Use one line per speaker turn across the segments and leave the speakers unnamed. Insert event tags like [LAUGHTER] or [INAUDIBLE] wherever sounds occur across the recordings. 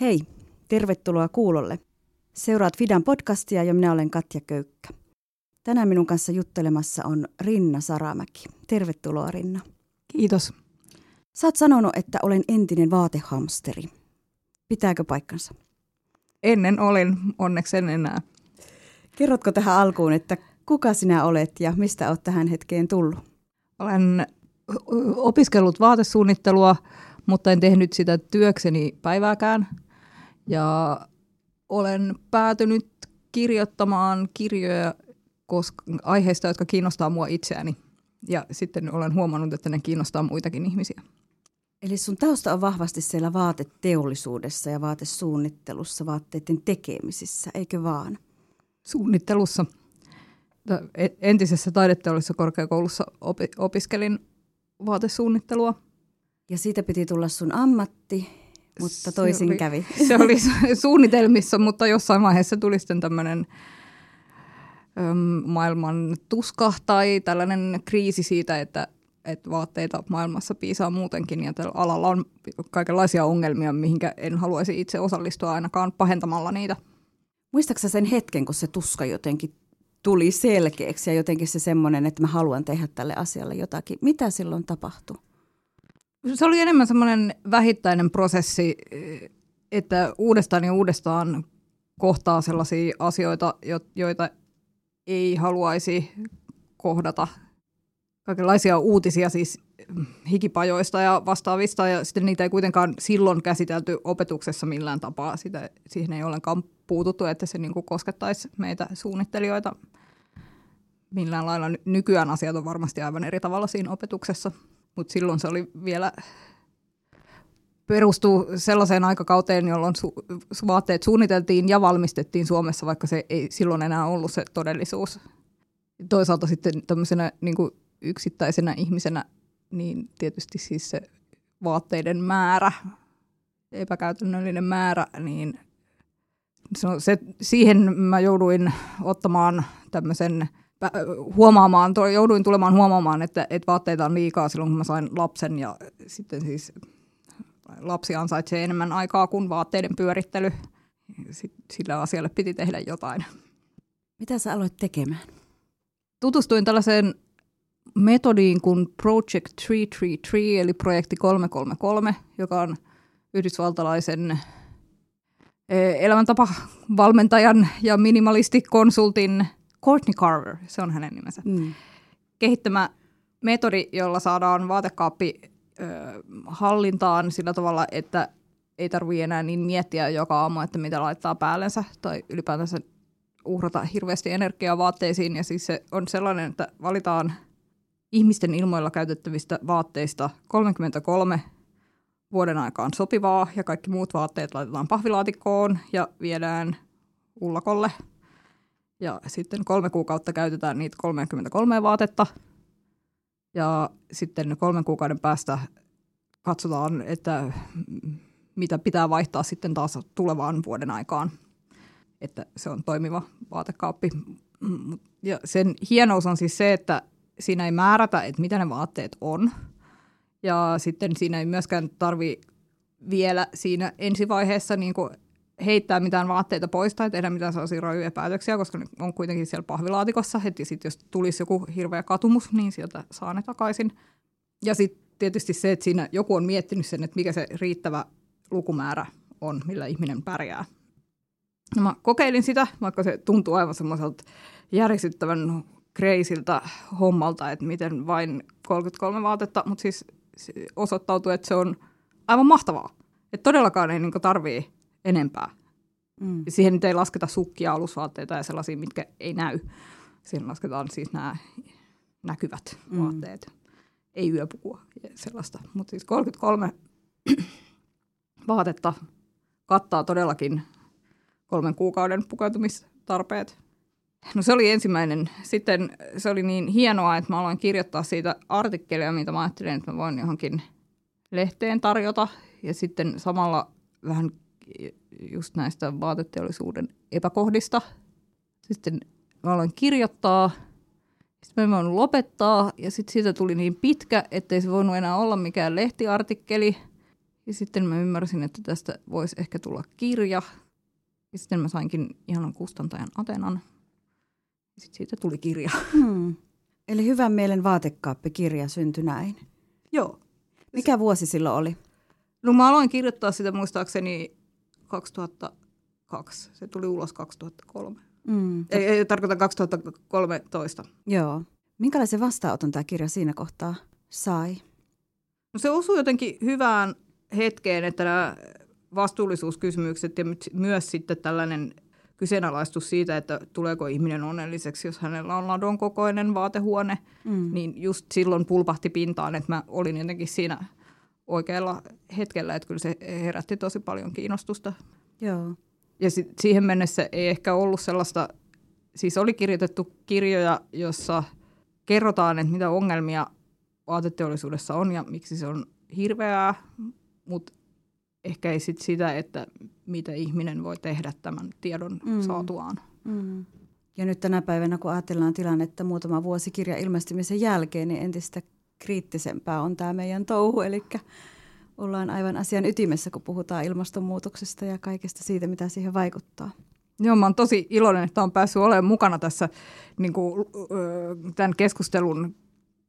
Hei, tervetuloa kuulolle. Seuraat Fidan podcastia ja minä olen Katja Köykkä. Tänään minun kanssa juttelemassa on Rinna Saramäki. Tervetuloa Rinna.
Kiitos.
Sä oot sanonut, että olen entinen vaatehamsteri. Pitääkö paikkansa?
Ennen olin, onneksi en enää.
Kerrotko tähän alkuun, että kuka sinä olet ja mistä olet tähän hetkeen tullut?
Olen opiskellut vaatesuunnittelua, mutta en tehnyt sitä työkseni päivääkään. Ja olen päätynyt kirjoittamaan kirjoja koska, aiheista, jotka kiinnostaa mua itseäni. Ja sitten olen huomannut, että ne kiinnostaa muitakin ihmisiä.
Eli sun tausta on vahvasti siellä vaateteollisuudessa ja vaatesuunnittelussa, vaatteiden tekemisissä, eikö vaan?
Suunnittelussa. E-, entisessä taideteollisessa korkeakoulussa opi- opiskelin vaatesuunnittelua.
Ja siitä piti tulla sun ammatti, mutta toisin [LAUGHS]
se oli,
kävi.
Se oli suunnitelmissa, mutta jossain vaiheessa tuli sitten tämmöinen maailman tuska tai tällainen kriisi siitä, että, että vaatteita maailmassa piisaa muutenkin ja tällä alalla on kaikenlaisia ongelmia, mihinkä en haluaisi itse osallistua ainakaan pahentamalla niitä.
Muistaaksä sen hetken, kun se tuska jotenkin tuli selkeäksi ja jotenkin se semmoinen, että mä haluan tehdä tälle asialle jotakin. Mitä silloin tapahtui?
Se oli enemmän semmoinen vähittäinen prosessi, että uudestaan ja uudestaan kohtaa sellaisia asioita, joita ei haluaisi kohdata. Kaikenlaisia uutisia siis hikipajoista ja vastaavista, ja sitten niitä ei kuitenkaan silloin käsitelty opetuksessa millään tapaa. Sitä, siihen ei ollenkaan puututtu, että se niin koskettaisi meitä suunnittelijoita millään lailla. Nykyään asiat on varmasti aivan eri tavalla siinä opetuksessa, mutta silloin se oli vielä perustuu sellaiseen aikakauteen, jolloin su- vaatteet suunniteltiin ja valmistettiin Suomessa, vaikka se ei silloin enää ollut se todellisuus. Toisaalta sitten tämmöisenä niin kuin yksittäisenä ihmisenä, niin tietysti siis se vaatteiden määrä, epäkäytännöllinen määrä, niin se, siihen mä jouduin ottamaan tämmöisen huomaamaan, jouduin tulemaan huomaamaan, että, että vaatteita on liikaa silloin, kun mä sain lapsen ja sitten siis lapsi ansaitsee enemmän aikaa kuin vaatteiden pyörittely. Sillä asialle piti tehdä jotain.
Mitä sä aloit tekemään?
Tutustuin tällaiseen metodiin kuin Project 333, eli projekti 333, joka on yhdysvaltalaisen e, elämäntapa-valmentajan ja minimalistikonsultin Courtney Carver, se on hänen nimensä, mm. kehittämä metodi, jolla saadaan vaatekaappi hallintaan sillä tavalla, että ei tarvitse enää niin miettiä joka aamu, että mitä laittaa päällensä tai ylipäätänsä uhrata hirveästi energiaa vaatteisiin. Ja siis se on sellainen, että valitaan ihmisten ilmoilla käytettävistä vaatteista 33 vuoden aikaan sopivaa ja kaikki muut vaatteet laitetaan pahvilaatikkoon ja viedään ullakolle. Ja sitten kolme kuukautta käytetään niitä 33 vaatetta – ja sitten kolmen kuukauden päästä katsotaan, että mitä pitää vaihtaa sitten taas tulevaan vuoden aikaan, että se on toimiva vaatekaappi. Ja sen hienous on siis se, että siinä ei määrätä, että mitä ne vaatteet on. Ja sitten siinä ei myöskään tarvi vielä siinä ensivaiheessa niin kuin heittää mitään vaatteita pois tai tehdä mitään sellaisia rajuja päätöksiä, koska ne on kuitenkin siellä pahvilaatikossa. Heti sitten jos tulisi joku hirveä katumus, niin sieltä saa ne takaisin. Ja sitten tietysti se, että siinä joku on miettinyt sen, että mikä se riittävä lukumäärä on, millä ihminen pärjää. No mä kokeilin sitä, vaikka se tuntuu aivan semmoiselta järjestettävän kreisiltä hommalta, että miten vain 33 vaatetta, mutta siis osoittautui, että se on aivan mahtavaa. Että todellakaan ei niin tarvii enempää. Mm. Siihen nyt ei lasketa sukkia, alusvaatteita ja sellaisia, mitkä ei näy. Siihen lasketaan siis nämä näkyvät mm. vaatteet. Ei yöpukua ja sellaista. Mutta siis 33 [CLEARS THROAT] vaatetta kattaa todellakin kolmen kuukauden pukeutumistarpeet. No se oli ensimmäinen. Sitten se oli niin hienoa, että mä aloin kirjoittaa siitä artikkelia, mitä mä ajattelin, että mä voin johonkin lehteen tarjota. Ja sitten samalla vähän just näistä vaateteollisuuden epäkohdista. Sitten mä aloin kirjoittaa, sitten mä voinut lopettaa, ja sitten siitä tuli niin pitkä, ettei se voinut enää olla mikään lehtiartikkeli. Ja sitten mä ymmärsin, että tästä voisi ehkä tulla kirja. Ja sitten mä sainkin ihanan kustantajan Atenan. Ja sitten siitä tuli kirja.
Hmm. Eli Hyvän mielen vaatekaappikirja syntyi näin.
Joo.
Mikä vuosi silloin oli?
No mä aloin kirjoittaa sitä muistaakseni 2002. Se tuli ulos 2003.
Mm.
Ei, ei tarkoita 2013.
Joo. Minkälaisen vastaanoton tämä kirja siinä kohtaa sai?
No se osui jotenkin hyvään hetkeen, että nämä vastuullisuuskysymykset ja myös sitten tällainen kyseenalaistus siitä, että tuleeko ihminen onnelliseksi, jos hänellä on ladon kokoinen vaatehuone, mm. niin just silloin pulpahti pintaan, että mä olin jotenkin siinä oikealla hetkellä, että kyllä se herätti tosi paljon kiinnostusta.
Joo.
Ja sit siihen mennessä ei ehkä ollut sellaista, siis oli kirjoitettu kirjoja, jossa kerrotaan, että mitä ongelmia vaateteollisuudessa on ja miksi se on hirveää, mutta ehkä ei sit sitä, että mitä ihminen voi tehdä tämän tiedon mm. saatuaan. Mm.
Ja nyt tänä päivänä, kun ajatellaan tilannetta muutama vuosi kirja ilmestymisen jälkeen, niin entistä kriittisempää on tämä meidän touhu. Eli ollaan aivan asian ytimessä, kun puhutaan ilmastonmuutoksesta ja kaikesta siitä, mitä siihen vaikuttaa.
Joo, mä oon tosi iloinen, että on päässyt olemaan mukana tässä niin kuin, tämän keskustelun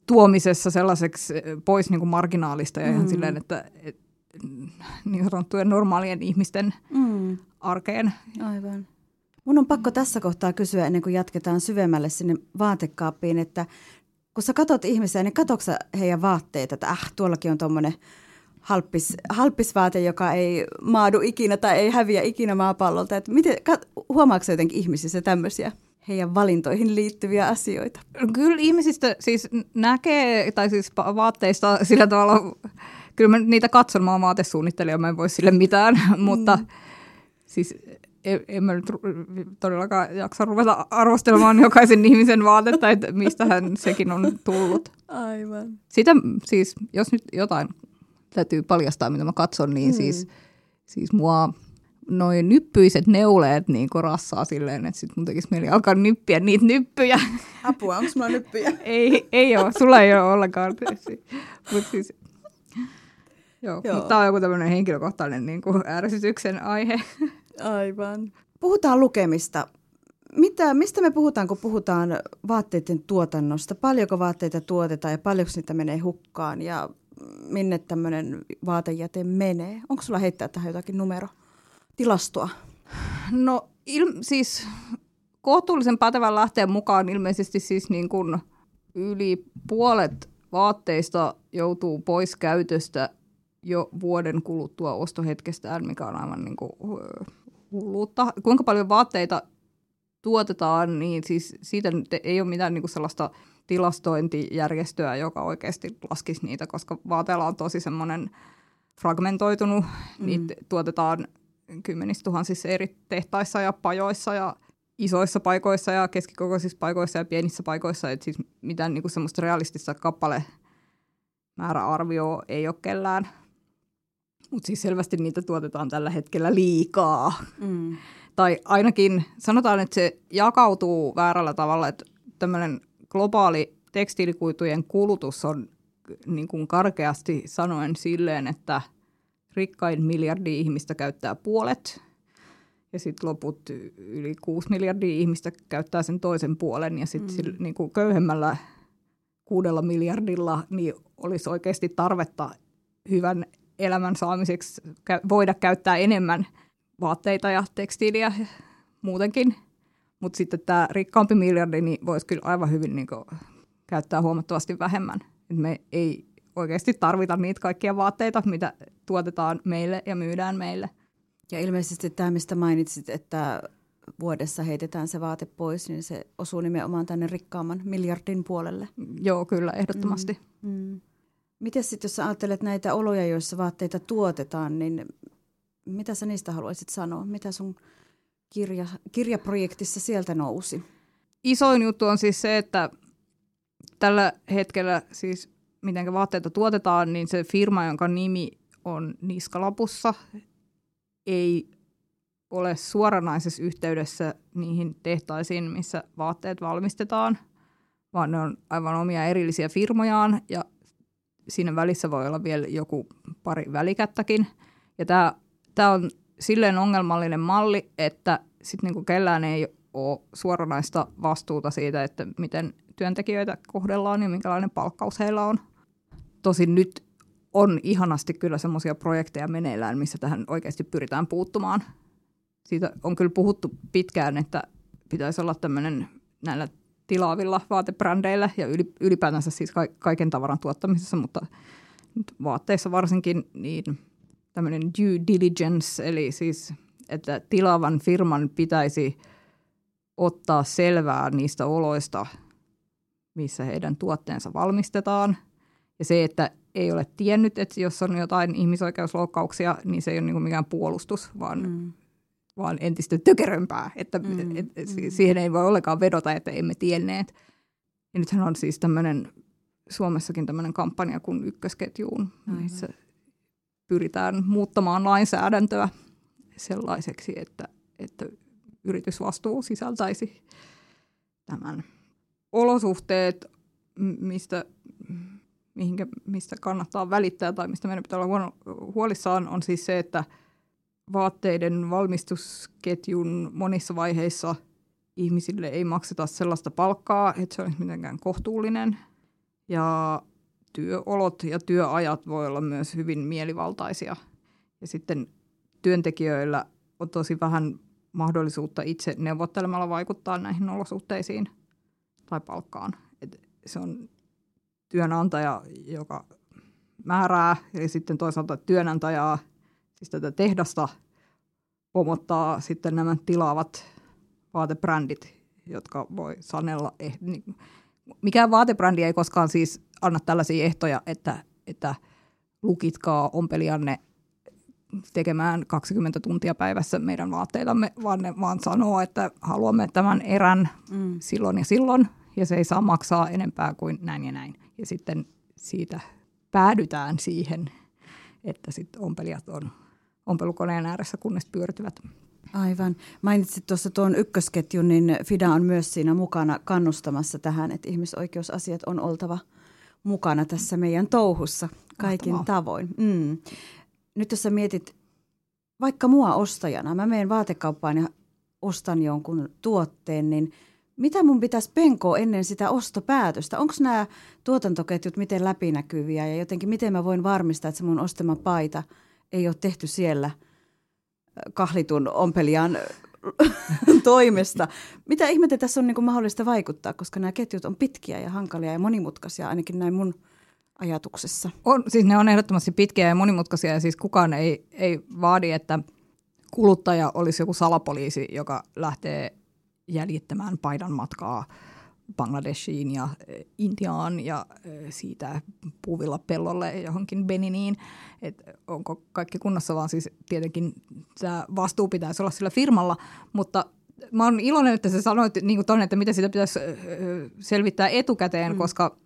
tuomisessa sellaiseksi pois niin kuin marginaalista ja mm. ihan silleen, että, että niin sanottujen normaalien ihmisten mm. arkeen.
Aivan. Mun on pakko tässä kohtaa kysyä ennen kuin jatketaan syvemmälle sinne vaatekaappiin, että kun sä katot ihmisiä, niin katoksa heidän vaatteita, että äh, tuollakin on tuommoinen halppis, halppisvaate, joka ei maadu ikinä tai ei häviä ikinä maapallolta. Että miten, kat, huomaatko jotenkin ihmisissä tämmöisiä heidän valintoihin liittyviä asioita?
Kyllä ihmisistä siis näkee, tai siis vaatteista sillä tavalla kyllä mä niitä katson, mä oon vaatesuunnittelija, mä en voi sille mitään, [LAUGHS] mm. mutta siis en, mä nyt todellakaan jaksa ruveta arvostelemaan jokaisen ihmisen vaatetta, että mistähän sekin on tullut.
Aivan.
Sitä siis, jos nyt jotain täytyy paljastaa, mitä mä katson, niin mm. siis, siis mua noin nyppyiset neuleet niin rassaa silleen, että sit mun tekisi mieli alkaa nyppiä niitä nyppyjä.
Apua, onko mulla nyppyjä? [LAUGHS]
ei, ei ole, sulla ei ole ollenkaan. Mutta siis Joo, Joo. mutta tämä on joku tämmöinen henkilökohtainen niin kuin ärsytyksen aihe.
Aivan. Puhutaan lukemista. Mitä, mistä me puhutaan, kun puhutaan vaatteiden tuotannosta? Paljonko vaatteita tuotetaan ja paljonko niitä menee hukkaan ja minne tämmöinen vaatejäte menee? Onko sulla heittää tähän jotakin numero, tilastoa?
No il, siis kohtuullisen pätevän lähteen mukaan ilmeisesti siis niin kuin yli puolet vaatteista joutuu pois käytöstä jo vuoden kuluttua ostohetkestään, mikä on aivan niin kuin hulluutta. Kuinka paljon vaatteita tuotetaan, niin siis siitä nyt ei ole mitään niin kuin sellaista tilastointijärjestöä, joka oikeasti laskisi niitä, koska vaateella on tosi semmoinen fragmentoitunut. Mm. Niitä tuotetaan kymmenissä tuhansissa eri tehtaissa ja pajoissa ja isoissa paikoissa ja keskikokoisissa paikoissa ja pienissä paikoissa. Et siis mitään niin kuin semmoista realistista kappale määräarvioa ei ole kellään. Mutta siis selvästi niitä tuotetaan tällä hetkellä liikaa. Mm. Tai ainakin sanotaan, että se jakautuu väärällä tavalla, että tämmöinen globaali tekstiilikuitujen kulutus on niin kuin karkeasti sanoen silleen, että rikkain miljardi ihmistä käyttää puolet ja sitten loput yli 6 miljardia ihmistä käyttää sen toisen puolen ja sitten mm. niin köyhemmällä kuudella miljardilla niin olisi oikeasti tarvetta hyvän elämän saamiseksi voida käyttää enemmän vaatteita ja tekstiiliä muutenkin. Mutta sitten tämä rikkaampi miljardi niin voisi kyllä aivan hyvin niin kuin, käyttää huomattavasti vähemmän. Et me ei oikeasti tarvita niitä kaikkia vaatteita, mitä tuotetaan meille ja myydään meille.
Ja ilmeisesti tämä, mistä mainitsit, että vuodessa heitetään se vaate pois, niin se osuu nimenomaan tänne rikkaamman miljardin puolelle.
Joo, kyllä, ehdottomasti. Mm, mm.
Miten sitten, jos ajattelet näitä oloja, joissa vaatteita tuotetaan, niin mitä sä niistä haluaisit sanoa? Mitä sun kirja, kirjaprojektissa sieltä nousi?
Isoin juttu on siis se, että tällä hetkellä siis miten vaatteita tuotetaan, niin se firma, jonka nimi on niskalapussa, ei ole suoranaisessa yhteydessä niihin tehtaisiin, missä vaatteet valmistetaan, vaan ne on aivan omia erillisiä firmojaan ja siinä välissä voi olla vielä joku pari välikättäkin. Ja tämä, tämä on silleen ongelmallinen malli, että sitten niinku kellään ei ole suoranaista vastuuta siitä, että miten työntekijöitä kohdellaan ja minkälainen palkkaus heillä on. Tosin nyt on ihanasti kyllä semmoisia projekteja meneillään, missä tähän oikeasti pyritään puuttumaan. Siitä on kyllä puhuttu pitkään, että pitäisi olla tämmöinen näillä tilaavilla vaatebrändeillä ja ylipäätänsä siis kaiken tavaran tuottamisessa, mutta vaatteissa varsinkin niin tämmöinen due diligence, eli siis että tilaavan firman pitäisi ottaa selvää niistä oloista, missä heidän tuotteensa valmistetaan. Ja se, että ei ole tiennyt, että jos on jotain ihmisoikeusloukkauksia, niin se ei ole niin mikään puolustus, vaan, mm. Vaan entistä tökerömpää. Että mm. et, et, mm. siihen ei voi ollenkaan vedota, että emme tienneet. Ja nythän on siis tämmöinen Suomessakin tämmöinen kampanja kuin Ykkösketjuun, Aivan. missä pyritään muuttamaan lainsäädäntöä sellaiseksi, että, että yritysvastuu sisältäisi tämän olosuhteet, mistä, mihinkä, mistä kannattaa välittää tai mistä meidän pitää olla huolissaan, on siis se, että vaatteiden valmistusketjun monissa vaiheissa ihmisille ei makseta sellaista palkkaa, että se olisi mitenkään kohtuullinen. Ja työolot ja työajat voi olla myös hyvin mielivaltaisia. Ja sitten työntekijöillä on tosi vähän mahdollisuutta itse neuvottelemalla vaikuttaa näihin olosuhteisiin tai palkkaan. Et se on työnantaja, joka määrää, ja sitten toisaalta työnantajaa, siis tätä tehdasta, pomottaa sitten nämä tilaavat vaatebrändit, jotka voi sanella. Eh, niin, mikään vaatebrändi ei koskaan siis anna tällaisia ehtoja, että, että lukitkaa ompelijanne tekemään 20 tuntia päivässä meidän vaatteitamme, vaan ne vaan sanoo, että haluamme tämän erän mm. silloin ja silloin, ja se ei saa maksaa enempää kuin näin ja näin. Ja sitten siitä päädytään siihen, että sitten ompelijat on ompelukoneen ääressä, kunnes pyörtyvät.
Aivan. Mainitsit tuossa tuon ykkösketjun, niin FIDA on myös siinä mukana kannustamassa tähän, että ihmisoikeusasiat on oltava mukana tässä meidän touhussa kaikin Mahtavaa. tavoin. Mm nyt jos sä mietit vaikka mua ostajana, mä menen vaatekauppaan ja ostan jonkun tuotteen, niin mitä mun pitäisi penkoa ennen sitä ostopäätöstä? Onko nämä tuotantoketjut miten läpinäkyviä ja jotenkin miten mä voin varmistaa, että se mun ostama paita ei ole tehty siellä kahlitun ompelijan [LAUGHS] toimesta. Mitä ihmettä tässä on niin kuin mahdollista vaikuttaa, koska nämä ketjut on pitkiä ja hankalia ja monimutkaisia, ainakin näin mun – ajatuksessa?
On, siis ne on ehdottomasti pitkiä ja monimutkaisia ja siis kukaan ei, ei vaadi, että kuluttaja olisi joku salapoliisi, joka lähtee jäljittämään paidan matkaa Bangladeshiin ja eh, Intiaan ja eh, siitä puuvilla pellolle johonkin Beniniin. Et onko kaikki kunnossa, vaan siis tietenkin tämä vastuu pitäisi olla sillä firmalla, mutta mä oon iloinen, että sä sanoit niin kuin tonne, että mitä sitä pitäisi eh, selvittää etukäteen, mm. koska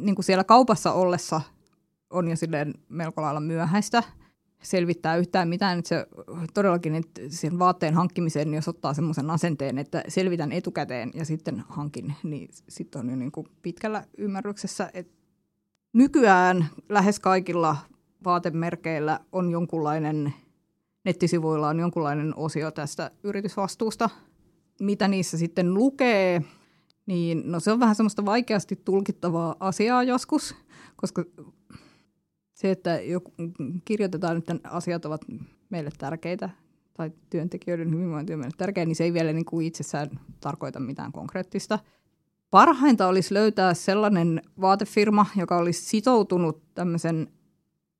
niin kuin siellä kaupassa ollessa on jo silleen melko lailla myöhäistä selvittää yhtään mitään. Että se todellakin että sen vaatteen hankkimiseen, niin jos ottaa semmoisen asenteen, että selvitän etukäteen ja sitten hankin, niin sitten on jo niin kuin pitkällä ymmärryksessä. Että nykyään lähes kaikilla vaatemerkeillä on jonkunlainen, nettisivuilla on jonkunlainen osio tästä yritysvastuusta. Mitä niissä sitten lukee – niin no se on vähän semmoista vaikeasti tulkittavaa asiaa joskus, koska se, että joku, kirjoitetaan, että asiat ovat meille tärkeitä tai työntekijöiden hyvinvointi on meille tärkeä, niin se ei vielä niin kuin itsessään tarkoita mitään konkreettista. Parhainta olisi löytää sellainen vaatefirma, joka olisi sitoutunut tämmöisen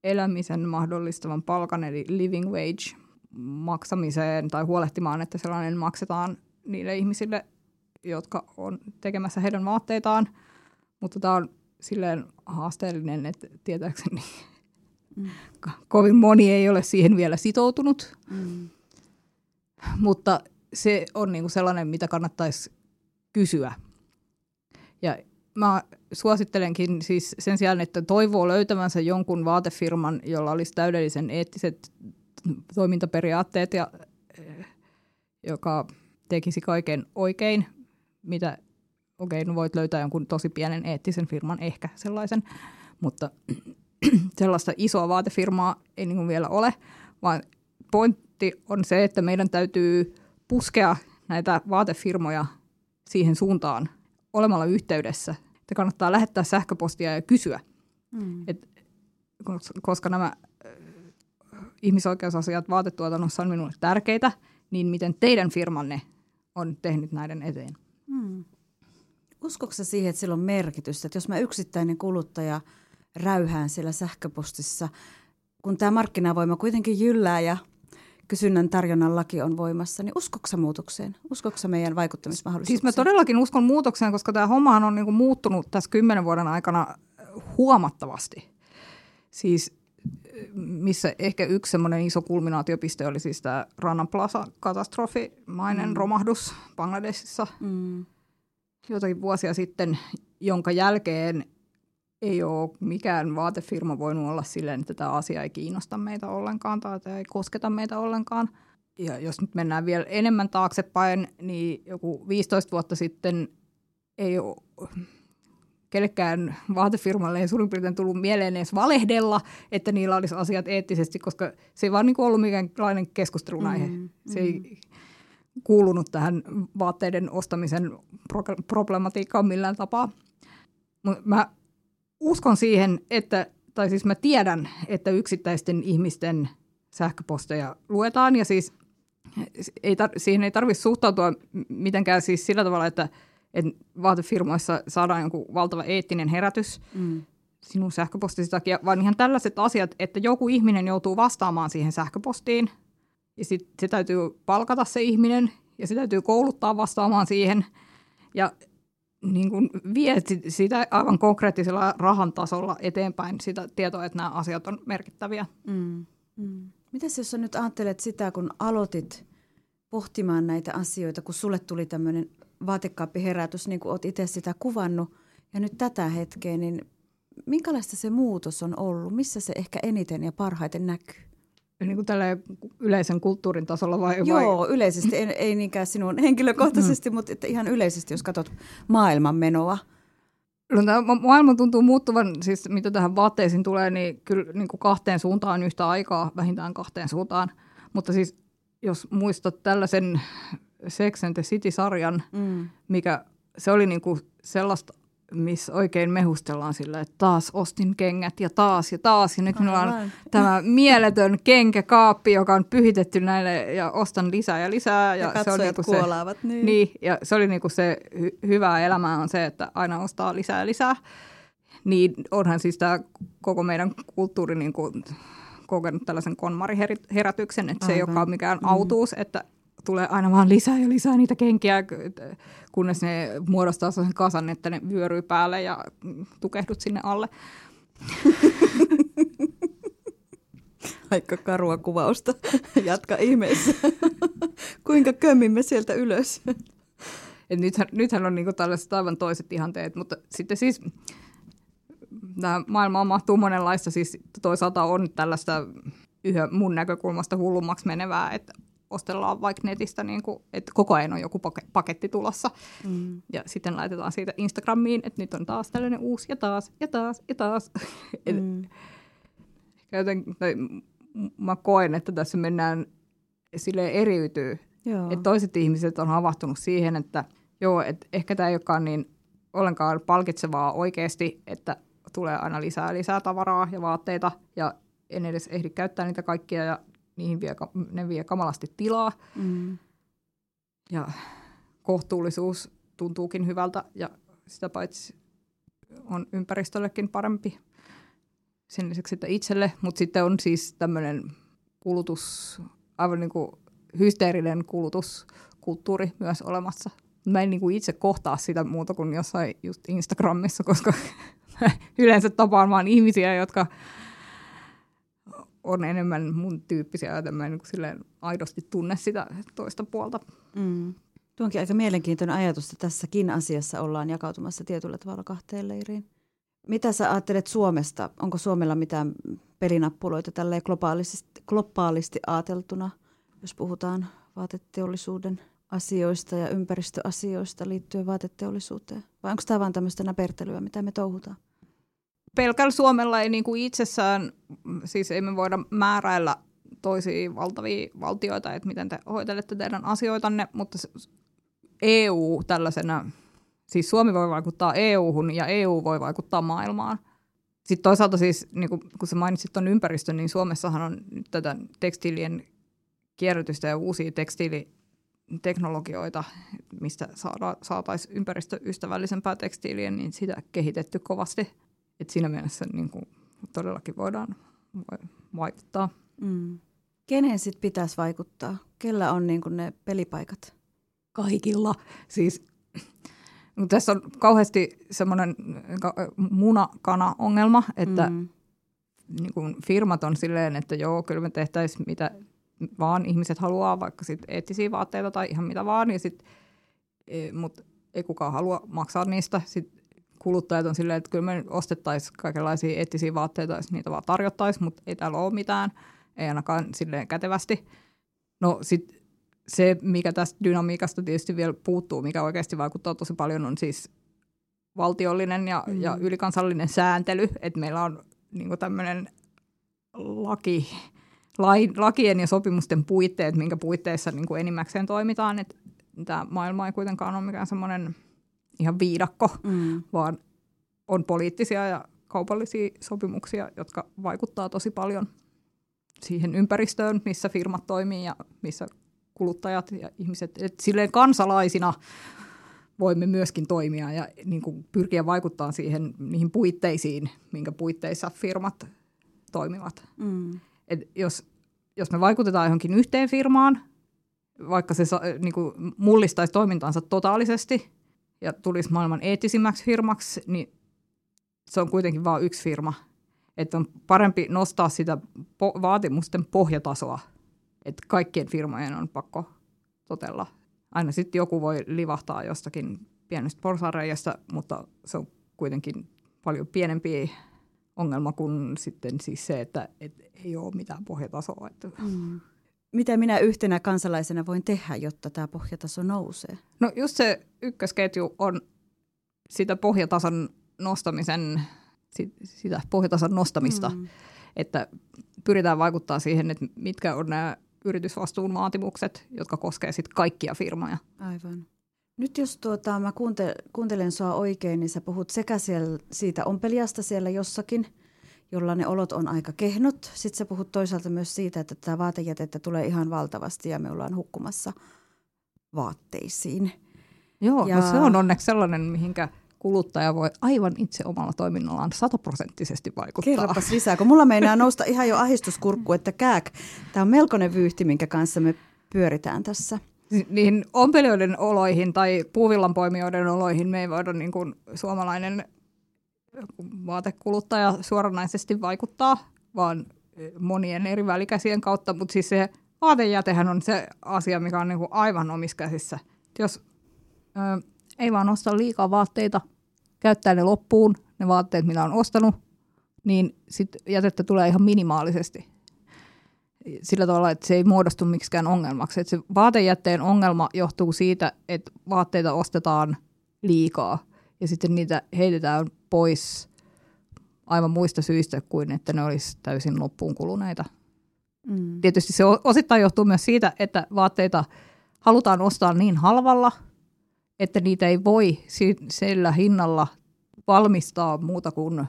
elämisen mahdollistavan palkan, eli living wage maksamiseen tai huolehtimaan, että sellainen maksetaan niille ihmisille, jotka on tekemässä heidän vaatteitaan, mutta tämä on silleen haasteellinen, että tietääkseni mm. kovin moni ei ole siihen vielä sitoutunut. Mm. Mutta se on niinku sellainen, mitä kannattaisi kysyä. Ja mä suosittelenkin siis sen sijaan, että toivoo löytävänsä jonkun vaatefirman, jolla olisi täydellisen eettiset toimintaperiaatteet ja eh, joka tekisi kaiken oikein, mitä, okei, okay, no voit löytää jonkun tosi pienen eettisen firman, ehkä sellaisen, mutta [CLEARS THROAT] sellaista isoa vaatefirmaa ei niin kuin vielä ole, vaan pointti on se, että meidän täytyy puskea näitä vaatefirmoja siihen suuntaan olemalla yhteydessä. Että kannattaa lähettää sähköpostia ja kysyä, mm. et, koska nämä ihmisoikeusasiat vaatetuotannossa on minulle tärkeitä, niin miten teidän firmanne on tehnyt näiden eteen?
Uskoksa siihen, että sillä on merkitystä, että jos mä yksittäinen kuluttaja räyhään siellä sähköpostissa, kun tämä markkinavoima kuitenkin jyllää ja kysynnän tarjonnan laki on voimassa, niin uskoksa muutokseen? Uskoksa meidän vaikuttamismahdollisuuksiin?
Siis mä todellakin uskon muutokseen, koska tämä hommahan on niinku muuttunut tässä kymmenen vuoden aikana huomattavasti. Siis missä ehkä yksi semmoinen iso kulminaatiopiste oli siis tämä Rana Plaza-katastrofimainen mm. romahdus Bangladesissa mm. Jotakin vuosia sitten, jonka jälkeen ei ole mikään vaatefirma voinut olla silleen, että tämä asia ei kiinnosta meitä ollenkaan tai ei kosketa meitä ollenkaan. Ja jos nyt mennään vielä enemmän taaksepäin, niin joku 15 vuotta sitten ei ole kellekään vaatefirmalle ei suurin piirtein tullut mieleen edes valehdella, että niillä olisi asiat eettisesti, koska se ei vaan niin ollut mikäänlainen keskustelun aihe. Mm, se ei mm. Kuulunut tähän vaatteiden ostamisen pro- problematiikkaan millään tapaa. Mut mä uskon siihen, että, tai siis mä tiedän, että yksittäisten ihmisten sähköposteja luetaan ja siis ei tar- siihen ei tarvitse suhtautua mitenkään siis sillä tavalla, että – että vaatefirmoissa saadaan joku valtava eettinen herätys mm. sinun sähköpostisi takia, vaan ihan tällaiset asiat, että joku ihminen joutuu vastaamaan siihen sähköpostiin ja sitten se täytyy palkata se ihminen ja se täytyy kouluttaa vastaamaan siihen ja niin kuin vie sitä aivan konkreettisella rahan tasolla eteenpäin sitä tietoa, että nämä asiat on merkittäviä. Mm.
Mm. Mitäs jos sä nyt ajattelet sitä, kun aloitit pohtimaan näitä asioita, kun sulle tuli tämmöinen vaatekaappiherätys, niin kuin olet itse sitä kuvannut, ja nyt tätä hetkeä, niin minkälaista se muutos on ollut? Missä se ehkä eniten ja parhaiten näkyy?
Niin kuin tällä yleisen kulttuurin tasolla vai?
Joo, vai? yleisesti, ei, ei niinkään sinun henkilökohtaisesti, mm. mutta että ihan yleisesti, jos katsot maailman menoa.
No, tämä maailma tuntuu muuttuvan, siis mitä tähän vaatteisiin tulee, niin kyllä niin kuin kahteen suuntaan yhtä aikaa, vähintään kahteen suuntaan. Mutta siis jos muistat tällaisen Sex and the City-sarjan, mm. mikä se oli niinku sellaista, missä oikein mehustellaan sillä, että taas ostin kengät ja taas ja taas. Ja nyt minulla on tämä [LAUGHS] mieletön kenkäkaappi, joka on pyhitetty näille ja ostan lisää ja lisää.
Ja, ja se oli niinku kuolaavat.
Se, niin. niin. ja se oli niinku se hy- hyvää elämää on se, että aina ostaa lisää ja lisää. Niin onhan siis tämä koko meidän kulttuuri niinku kokenut tällaisen konmariherätyksen, että Aivan. se ei olekaan mikään mm. autuus, että tulee aina vaan lisää ja lisää niitä kenkiä, kunnes ne muodostaa sen kasan, että ne vyöryy päälle ja tukehdut sinne alle. [LAUGHS]
Aika karua kuvausta. [LAUGHS] Jatka ihmeessä. [LAUGHS] Kuinka kömmimme sieltä ylös?
Et nythän, nythän on niinku tällaiset aivan toiset ihanteet, mutta sitten siis tämä maailma mahtuu monenlaista. Siis toisaalta on tällaista yhä mun näkökulmasta hullummaksi menevää, että ostellaan vaikka netistä, niin kuin, että koko ajan on joku paketti tulossa. Mm. Ja sitten laitetaan siitä Instagramiin, että nyt on taas tällainen uusi ja taas ja taas ja taas. [LAUGHS] Mm. joten, tai, mä koen, että tässä mennään sille eriytyy. Joo. Että toiset ihmiset on havahtunut siihen, että joo, että ehkä tämä ei olekaan niin ollenkaan palkitsevaa oikeasti, että tulee aina lisää lisää tavaraa ja vaatteita ja en edes ehdi käyttää niitä kaikkia ja niihin vie, ne vie kamalasti tilaa. Mm. Ja kohtuullisuus tuntuukin hyvältä ja sitä paitsi on ympäristöllekin parempi sen lisäksi, että itselle. Mutta sitten on siis tämmöinen kulutus, aivan niin kuin hysteerinen kulutuskulttuuri myös olemassa. Mä en niin kuin itse kohtaa sitä muuta kuin jossain just Instagramissa, koska [LAUGHS] yleensä tapaan vaan ihmisiä, jotka on enemmän mun tyyppisiä, joten mä en niin silleen aidosti tunne sitä toista puolta. Mm.
Tuo onkin aika mielenkiintoinen ajatus, että tässäkin asiassa ollaan jakautumassa tietyllä tavalla kahteen leiriin. Mitä sä ajattelet Suomesta? Onko Suomella mitään pelinappuloita tälleen globaalisti, globaalisti ajateltuna, jos puhutaan vaateteollisuuden asioista ja ympäristöasioista liittyen vaateteollisuuteen? Vai onko tämä vain tämmöistä näpertelyä, mitä me touhutaan?
Pelkällä Suomella ei niin kuin itsessään, siis ei me voida määräillä toisia valtavia valtioita, että miten te hoitelette teidän asioitanne, mutta EU tällaisena, siis Suomi voi vaikuttaa EU-hun ja EU voi vaikuttaa maailmaan. Sitten toisaalta siis, niin kun, kun sä mainitsit tuon ympäristön, niin Suomessahan on nyt tätä tekstiilien kierrätystä ja uusia tekstiiliteknologioita, mistä saataisiin ympäristöystävällisempää tekstiiliä, niin sitä kehitetty kovasti. Et siinä mielessä niin kuin todellakin voidaan vaikuttaa. Mm.
Kenen sitten pitäisi vaikuttaa? Kellä on niin ne pelipaikat?
Kaikilla. Siis [CLEARS THROAT] tässä on kauheasti semmoinen munakana-ongelma, että mm. niin kuin firmat on silleen, että joo, kyllä me tehtäisiin mitä vaan ihmiset haluaa, vaikka sit eettisiä vaatteita tai ihan mitä vaan, ja sit, e, mutta ei kukaan halua maksaa niistä. Sitten kuluttajat on silleen, että kyllä me ostettaisiin kaikenlaisia eettisiä vaatteita, jos niitä vaan tarjottaisiin, mutta ei täällä ole mitään, ei ainakaan silleen kätevästi. No sitten se, mikä tästä dynamiikasta tietysti vielä puuttuu, mikä oikeasti vaikuttaa tosi paljon, on siis valtiollinen ja, mm. ja ylikansallinen sääntely, että meillä on niin tämmöinen laki, lain, lakien ja sopimusten puitteet, minkä puitteissa niin kuin enimmäkseen toimitaan, että tämä maailma ei kuitenkaan ole mikään semmoinen ihan viidakko, mm. vaan on poliittisia ja kaupallisia sopimuksia, jotka vaikuttaa tosi paljon siihen ympäristöön, missä firmat toimii ja missä kuluttajat ja ihmiset, että silleen kansalaisina voimme myöskin toimia ja niin kuin pyrkiä vaikuttaa siihen, niihin puitteisiin, minkä puitteissa firmat toimivat. Mm. Et jos, jos me vaikutetaan johonkin yhteen firmaan, vaikka se niin kuin mullistaisi toimintaansa totaalisesti ja tulisi maailman eettisimmäksi firmaksi, niin se on kuitenkin vain yksi firma. Että on parempi nostaa sitä po- vaatimusten pohjatasoa – että kaikkien firmojen on pakko totella. Aina sitten joku voi livahtaa jostakin pienestä porsareijasta, mutta se on kuitenkin paljon pienempi ongelma kuin sitten siis se, että et ei ole mitään pohjatasoa. Että. Mm.
Mitä minä yhtenä kansalaisena voin tehdä, jotta tämä pohjataso nousee?
No just se ykkösketju on sitä pohjatason nostamisen, sitä pohjatason nostamista, mm. että pyritään vaikuttaa siihen, että mitkä on nämä yritysvastuun vaatimukset, jotka koskevat sitten kaikkia firmoja.
Aivan. Nyt jos tuota, mä kuuntelen, kuuntelen sua oikein, niin sä puhut sekä siellä, siitä ompeliasta siellä jossakin, jolla ne olot on aika kehnot. Sitten sä puhut toisaalta myös siitä, että tämä vaatejätettä tulee ihan valtavasti ja me ollaan hukkumassa vaatteisiin.
Joo, ja... no se on onneksi sellainen, mihinkä kuluttaja voi aivan itse omalla toiminnallaan sataprosenttisesti vaikuttaa.
Kerropas lisää, kun mulla meinaa nousta ihan jo ahistuskurkku, että kääk, tämä on melkoinen vyyhti, minkä kanssa me pyöritään tässä.
Niihin ompelijoiden oloihin tai puuvillanpoimijoiden oloihin me ei voida niin kuin suomalainen vaatekuluttaja suoranaisesti vaikuttaa, vaan monien eri välikäsien kautta, mutta siis se vaatejätehän on se asia, mikä on niin kuin aivan omissa käsissä. Jos ö, ei vaan osta liikaa vaatteita, käyttää ne loppuun, ne vaatteet, mitä on ostanut, niin sitten jätettä tulee ihan minimaalisesti. Sillä tavalla, että se ei muodostu miksikään ongelmaksi. Että se vaatejätteen ongelma johtuu siitä, että vaatteita ostetaan liikaa ja sitten niitä heitetään pois aivan muista syistä kuin että ne olisi täysin loppuun kuluneita. Mm. Tietysti se osittain johtuu myös siitä, että vaatteita halutaan ostaa niin halvalla – että niitä ei voi sillä hinnalla valmistaa muuta kuin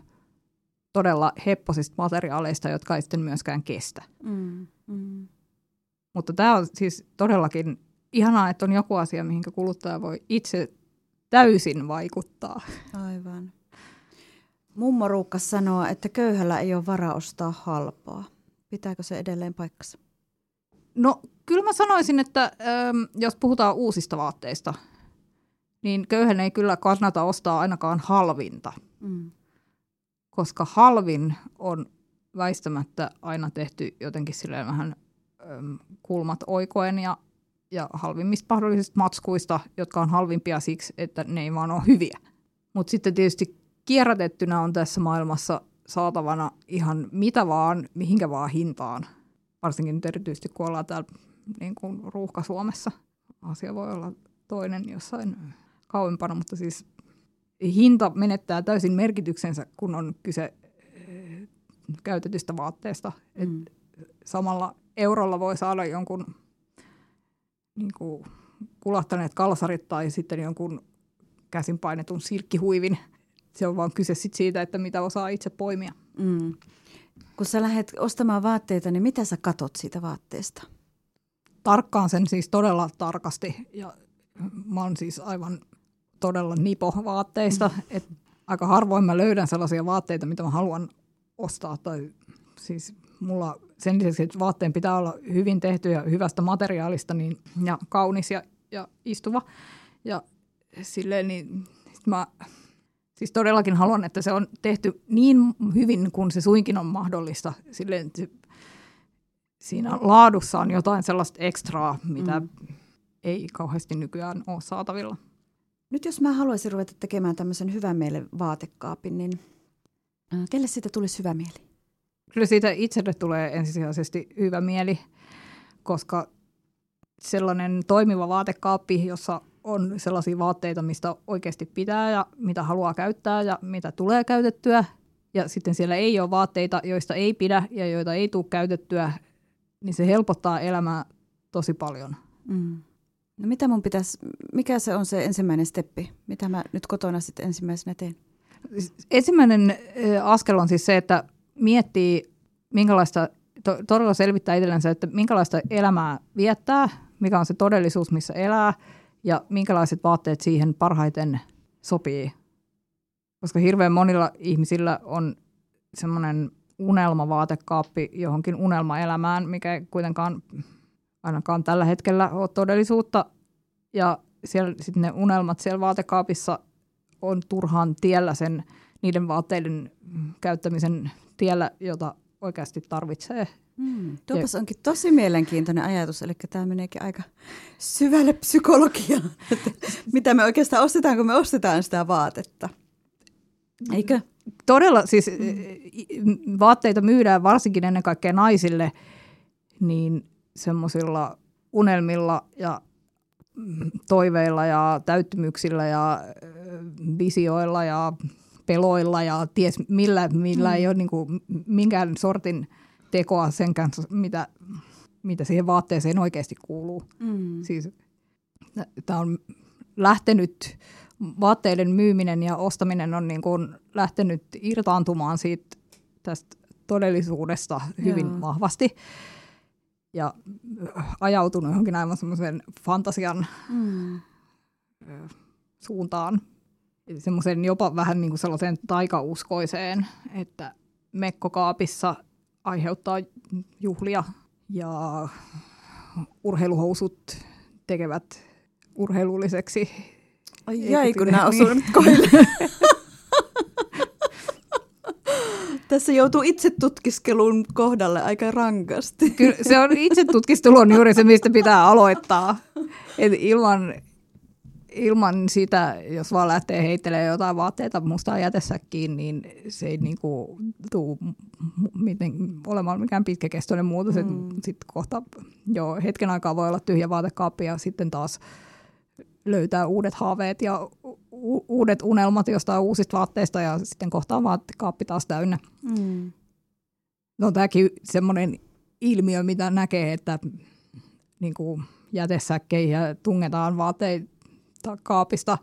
todella hepposista materiaaleista, jotka ei sitten myöskään kestä. Mm, mm. Mutta tämä on siis todellakin ihanaa, että on joku asia, mihin kuluttaja voi itse täysin vaikuttaa.
Aivan. Mummo Ruukkas sanoo, että köyhällä ei ole varaa ostaa halpaa. Pitääkö se edelleen paikkansa?
No kyllä mä sanoisin, että ähm, jos puhutaan uusista vaatteista, niin köyhän ei kyllä kannata ostaa ainakaan halvinta. Mm. Koska halvin on väistämättä aina tehty jotenkin silleen vähän äm, kulmat oikoen ja, ja halvimmista mahdollisista matskuista, jotka on halvimpia siksi, että ne ei vaan ole hyviä. Mutta sitten tietysti kierrätettynä on tässä maailmassa saatavana ihan mitä vaan, mihinkä vaan hintaan. Varsinkin nyt erityisesti, kun ollaan täällä niin kuin ruuhka Suomessa. Asia voi olla toinen jossain kauempana, mutta siis hinta menettää täysin merkityksensä, kun on kyse eh, käytetystä vaatteesta. Mm. Et samalla eurolla voi saada jonkun niin kuin, kulahtaneet kalsarit tai sitten jonkun käsin painetun silkkihuivin. Se on vaan kyse sit siitä, että mitä osaa itse poimia. Mm.
Kun sä lähdet ostamaan vaatteita, niin mitä sä katot siitä vaatteesta?
Tarkkaan sen siis todella tarkasti ja mä oon siis aivan todella nipo vaatteista. Mm. Et aika harvoin mä löydän sellaisia vaatteita, mitä mä haluan ostaa. Tai siis mulla sen lisäksi, että vaatteen pitää olla hyvin tehty ja hyvästä materiaalista niin, ja kaunis ja, ja istuva. Ja silleen niin mä siis todellakin haluan, että se on tehty niin hyvin kuin se suinkin on mahdollista. Silleen, siinä laadussa on jotain sellaista ekstraa, mitä mm. ei kauheasti nykyään ole saatavilla.
Nyt jos mä haluaisin ruveta tekemään tämmöisen hyvän mielen vaatekaapin, niin äh, kelle siitä tulisi hyvä mieli?
Kyllä siitä itselle tulee ensisijaisesti hyvä mieli, koska sellainen toimiva vaatekaappi, jossa on sellaisia vaatteita, mistä oikeasti pitää ja mitä haluaa käyttää ja mitä tulee käytettyä. Ja sitten siellä ei ole vaatteita, joista ei pidä ja joita ei tule käytettyä, niin se helpottaa elämää tosi paljon. Mm.
No mitä mun pitäisi, mikä se on se ensimmäinen steppi? Mitä mä nyt kotona sitten ensimmäisenä teen?
Ensimmäinen askel on siis se, että miettii, minkälaista, to, todella selvittää itsellensä, että minkälaista elämää viettää, mikä on se todellisuus, missä elää ja minkälaiset vaatteet siihen parhaiten sopii. Koska hirveän monilla ihmisillä on semmoinen unelmavaatekaappi johonkin unelmaelämään, mikä ei kuitenkaan ainakaan tällä hetkellä ole todellisuutta. Ja siellä sitten ne unelmat siellä vaatekaapissa on turhaan tiellä sen niiden vaatteiden käyttämisen tiellä, jota oikeasti tarvitsee.
Mm, tuopas ja, onkin tosi mielenkiintoinen ajatus, eli tämä meneekin aika syvälle psykologiaan, että [LAUGHS] mitä me oikeastaan ostetaan, kun me ostetaan sitä vaatetta. Eikö?
Todella, siis mm. vaatteita myydään varsinkin ennen kaikkea naisille, niin semmoisilla unelmilla ja toiveilla ja täyttymyksillä ja visioilla ja peloilla ja ties millä, millä mm. ei ole niin kuin minkään sortin tekoa sen kanssa, mitä, mitä siihen vaatteeseen oikeasti kuuluu. Mm. Siis, tämä on lähtenyt, vaatteiden myyminen ja ostaminen on niin kuin lähtenyt irtaantumaan siitä tästä todellisuudesta hyvin Joo. vahvasti ja ajautunut johonkin aivan semmoisen fantasian mm. suuntaan. Semmoisen jopa vähän niin kuin sellaiseen taikauskoiseen, että mekkokaapissa aiheuttaa juhlia ja urheiluhousut tekevät urheilulliseksi.
Ai jäi, kun nämä osuu nyt koille. [LAUGHS] Tässä joutuu itse tutkiskelun kohdalle aika rankasti.
Kyllä se on itse tutkiskelu on juuri se, mistä pitää aloittaa. Et ilman, ilman sitä, jos vaan lähtee heittelemään jotain vaatteita mustaa jätesäkkiin, niin se ei niinku tule miten, olemaan mikään pitkäkestoinen muutos. Mm. Sitten kohta jo hetken aikaa voi olla tyhjä vaatekaappi ja sitten taas löytää uudet haaveet ja u- uudet unelmat jostain uusista vaatteista ja sitten kohta on vaatekaappi taas täynnä. Mm. No tämäkin semmoinen ilmiö, mitä näkee, että niin kuin jätesäkkeihin tungetaan vaatteita kaapista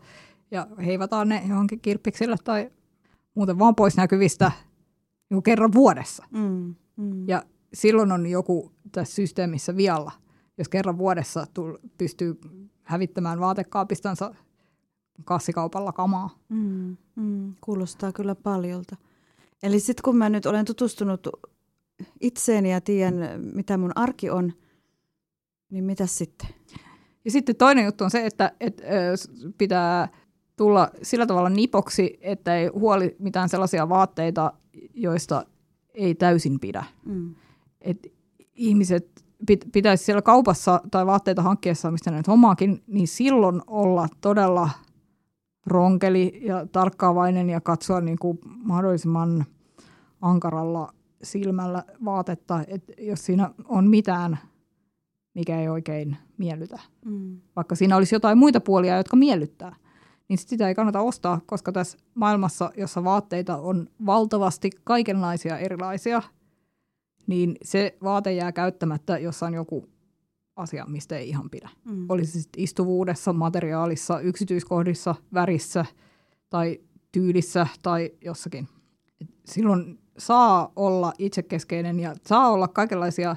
ja heivataan ne johonkin kirppiksille tai muuten vaan pois näkyvistä niin kerran vuodessa. Mm, mm. Ja silloin on joku tässä systeemissä vialla, jos kerran vuodessa tull, pystyy hävittämään vaatekaapistansa kassikaupalla kamaa. Mm,
mm, kuulostaa kyllä paljolta. Eli sitten kun mä nyt olen tutustunut itseeni ja tiedän, mitä mun arki on, niin mitä sitten?
Ja sitten toinen juttu on se, että, että pitää tulla sillä tavalla nipoksi, että ei huoli mitään sellaisia vaatteita, joista ei täysin pidä. Mm. Et ihmiset pitäisi siellä kaupassa tai vaatteita hankkiessa, mistä ne nyt hommaakin, niin silloin olla todella ronkeli ja tarkkaavainen ja katsoa niin kuin mahdollisimman ankaralla silmällä vaatetta, että jos siinä on mitään, mikä ei oikein miellytä. Mm. Vaikka siinä olisi jotain muita puolia, jotka miellyttää, niin sit sitä ei kannata ostaa, koska tässä maailmassa, jossa vaatteita on valtavasti kaikenlaisia erilaisia, niin se vaate jää käyttämättä, jos on joku asia, mistä ei ihan pidä. Mm. Olisi se sitten istuvuudessa, materiaalissa, yksityiskohdissa, värissä tai tyylissä tai jossakin. Et silloin saa olla itsekeskeinen ja saa olla kaikenlaisia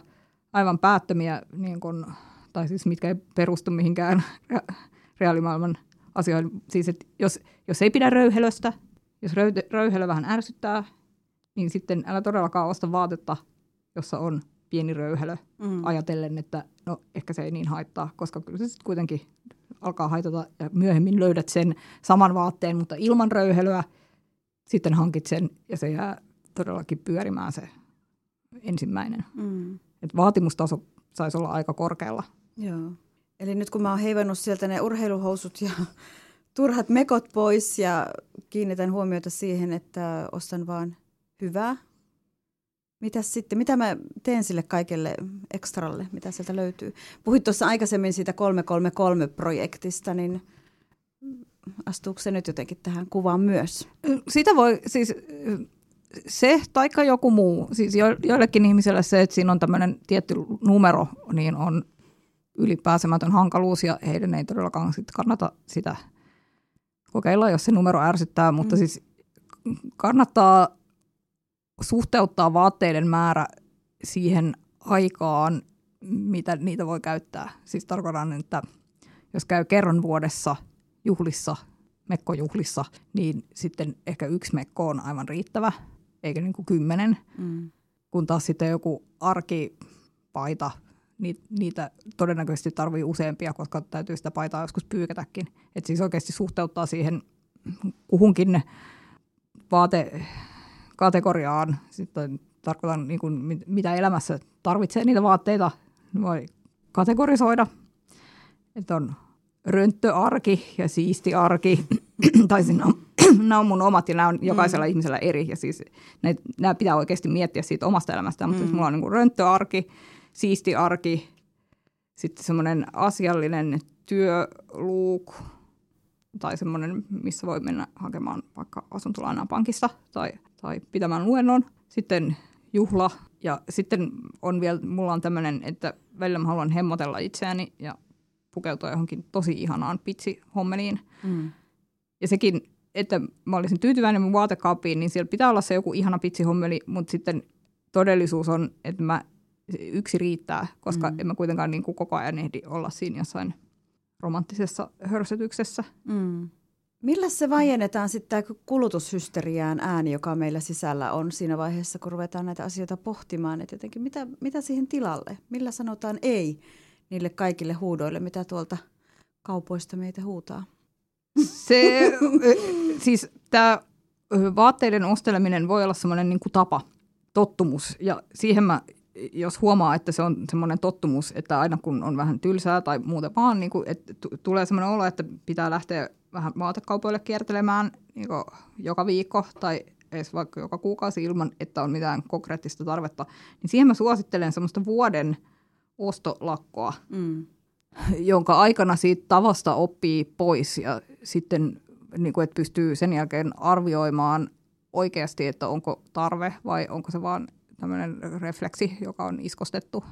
aivan päättömiä, niin kun, tai siis mitkä ei perustu mihinkään reaalimaailman asioihin. Siis, että jos, jos ei pidä röyhelöstä, jos röyhelö vähän ärsyttää, niin sitten älä todellakaan osta vaatetta, jossa on pieni röyhelö mm. ajatellen, että no ehkä se ei niin haittaa, koska kyllä se sitten kuitenkin alkaa haitata ja myöhemmin löydät sen saman vaatteen, mutta ilman röyhelöä sitten hankit sen ja se jää todellakin pyörimään se ensimmäinen. Mm. Et vaatimustaso saisi olla aika korkealla.
Joo. Eli nyt kun mä oon heivannut sieltä ne urheiluhousut ja [LAUGHS] turhat mekot pois ja kiinnitän huomiota siihen, että ostan vaan hyvää. Mitäs sitten, mitä mä teen sille kaikelle ekstralle, mitä sieltä löytyy? Puhuit tuossa aikaisemmin siitä 333-projektista, niin astuuko se nyt jotenkin tähän kuvaan myös?
Sitä voi, siis se taikka joku muu, siis jo, joillekin ihmisille se, että siinä on tämmöinen tietty numero, niin on ylipääsemätön hankaluus ja heidän ei todellakaan sit kannata sitä kokeilla, jos se numero ärsyttää, mutta mm. siis kannattaa suhteuttaa vaatteiden määrä siihen aikaan, mitä niitä voi käyttää. Siis tarkoitan, että jos käy kerran vuodessa juhlissa, mekkojuhlissa, niin sitten ehkä yksi mekko on aivan riittävä, eikä niin kuin kymmenen. Mm. Kun taas sitten joku arkipaita niitä todennäköisesti tarvii useampia, koska täytyy sitä paitaa joskus pyykätäkin. Et siis oikeasti suhteuttaa siihen kuhunkin vaatekatегoriaan, sitten tarkoitan niin kuin, mitä elämässä tarvitsee niitä vaatteita, voi kategorisoida. Että on rönttöarki ja siisti arki, [CLEARS THROAT] tai siinä on, [CLEARS THROAT] nämä on mun omat ja nämä on jokaisella mm. ihmisellä eri. Ja siis ne, nämä pitää oikeasti miettiä siitä omasta elämästä, mutta mm. mulla on niin rönttöarki, siisti arki, sitten semmoinen asiallinen työluuk tai semmoinen, missä voi mennä hakemaan vaikka asuntolainaa pankista tai, tai pitämään luennon. Sitten juhla ja sitten on vielä, mulla on tämmöinen, että välillä mä haluan hemmotella itseäni ja pukeutua johonkin tosi ihanaan pitsihommeliin. Mm. Ja sekin, että mä olisin tyytyväinen mun vaatekaappiin, niin siellä pitää olla se joku ihana pitsihommeli, mutta sitten todellisuus on, että mä yksi riittää, koska mm. en mä kuitenkaan niin kuin koko ajan ehdi olla siinä jossain romanttisessa hörsytyksessä. Mm.
Millä se vajennetaan sitten kulutushysteriään ääni, joka meillä sisällä on siinä vaiheessa, kun ruvetaan näitä asioita pohtimaan, että jotenkin mitä, mitä siihen tilalle, millä sanotaan ei niille kaikille huudoille, mitä tuolta kaupoista meitä huutaa?
Se, siis tämä vaatteiden osteleminen voi olla semmoinen niin tapa, tottumus, ja siihen mä jos huomaa, että se on semmoinen tottumus, että aina kun on vähän tylsää tai muuta vaan, niin kuin, että tulee semmoinen olo, että pitää lähteä vähän vaatekaupoille kiertelemään niin joka viikko tai edes vaikka joka kuukausi ilman, että on mitään konkreettista tarvetta, niin siihen mä suosittelen semmoista vuoden ostolakkoa, mm. Jonka aikana siitä tavasta oppii pois ja sitten niin kuin, että pystyy sen jälkeen arvioimaan oikeasti, että onko tarve vai onko se vaan tämmöinen refleksi, joka on iskostettu.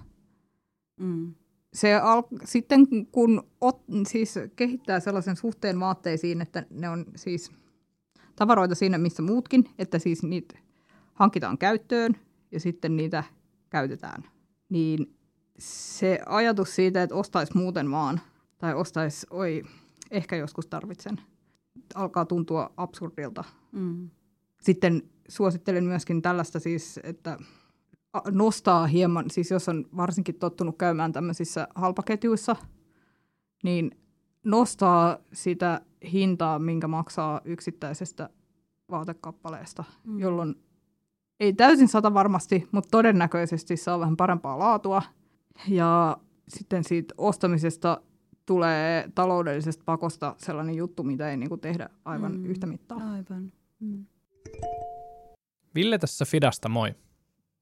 Mm. Se al- sitten kun ot, siis kehittää sellaisen suhteen vaatteisiin, että ne on siis tavaroita siinä, missä muutkin, että siis niitä hankitaan käyttöön ja sitten niitä käytetään, niin se ajatus siitä, että ostaisi muuten vaan tai ostaisi, oi, ehkä joskus tarvitsen, alkaa tuntua absurdilta. Mm. Sitten suosittelen myöskin tällaista siis, että nostaa hieman, siis jos on varsinkin tottunut käymään tämmöisissä halpaketjuissa, niin nostaa sitä hintaa, minkä maksaa yksittäisestä vaatekappaleesta, mm. jolloin ei täysin sata varmasti, mutta todennäköisesti saa vähän parempaa laatua. Ja sitten siitä ostamisesta tulee taloudellisesta pakosta sellainen juttu, mitä ei niinku tehdä aivan mm. yhtä mittaa.
Aivan. Mm.
Ville tässä Fidasta, moi.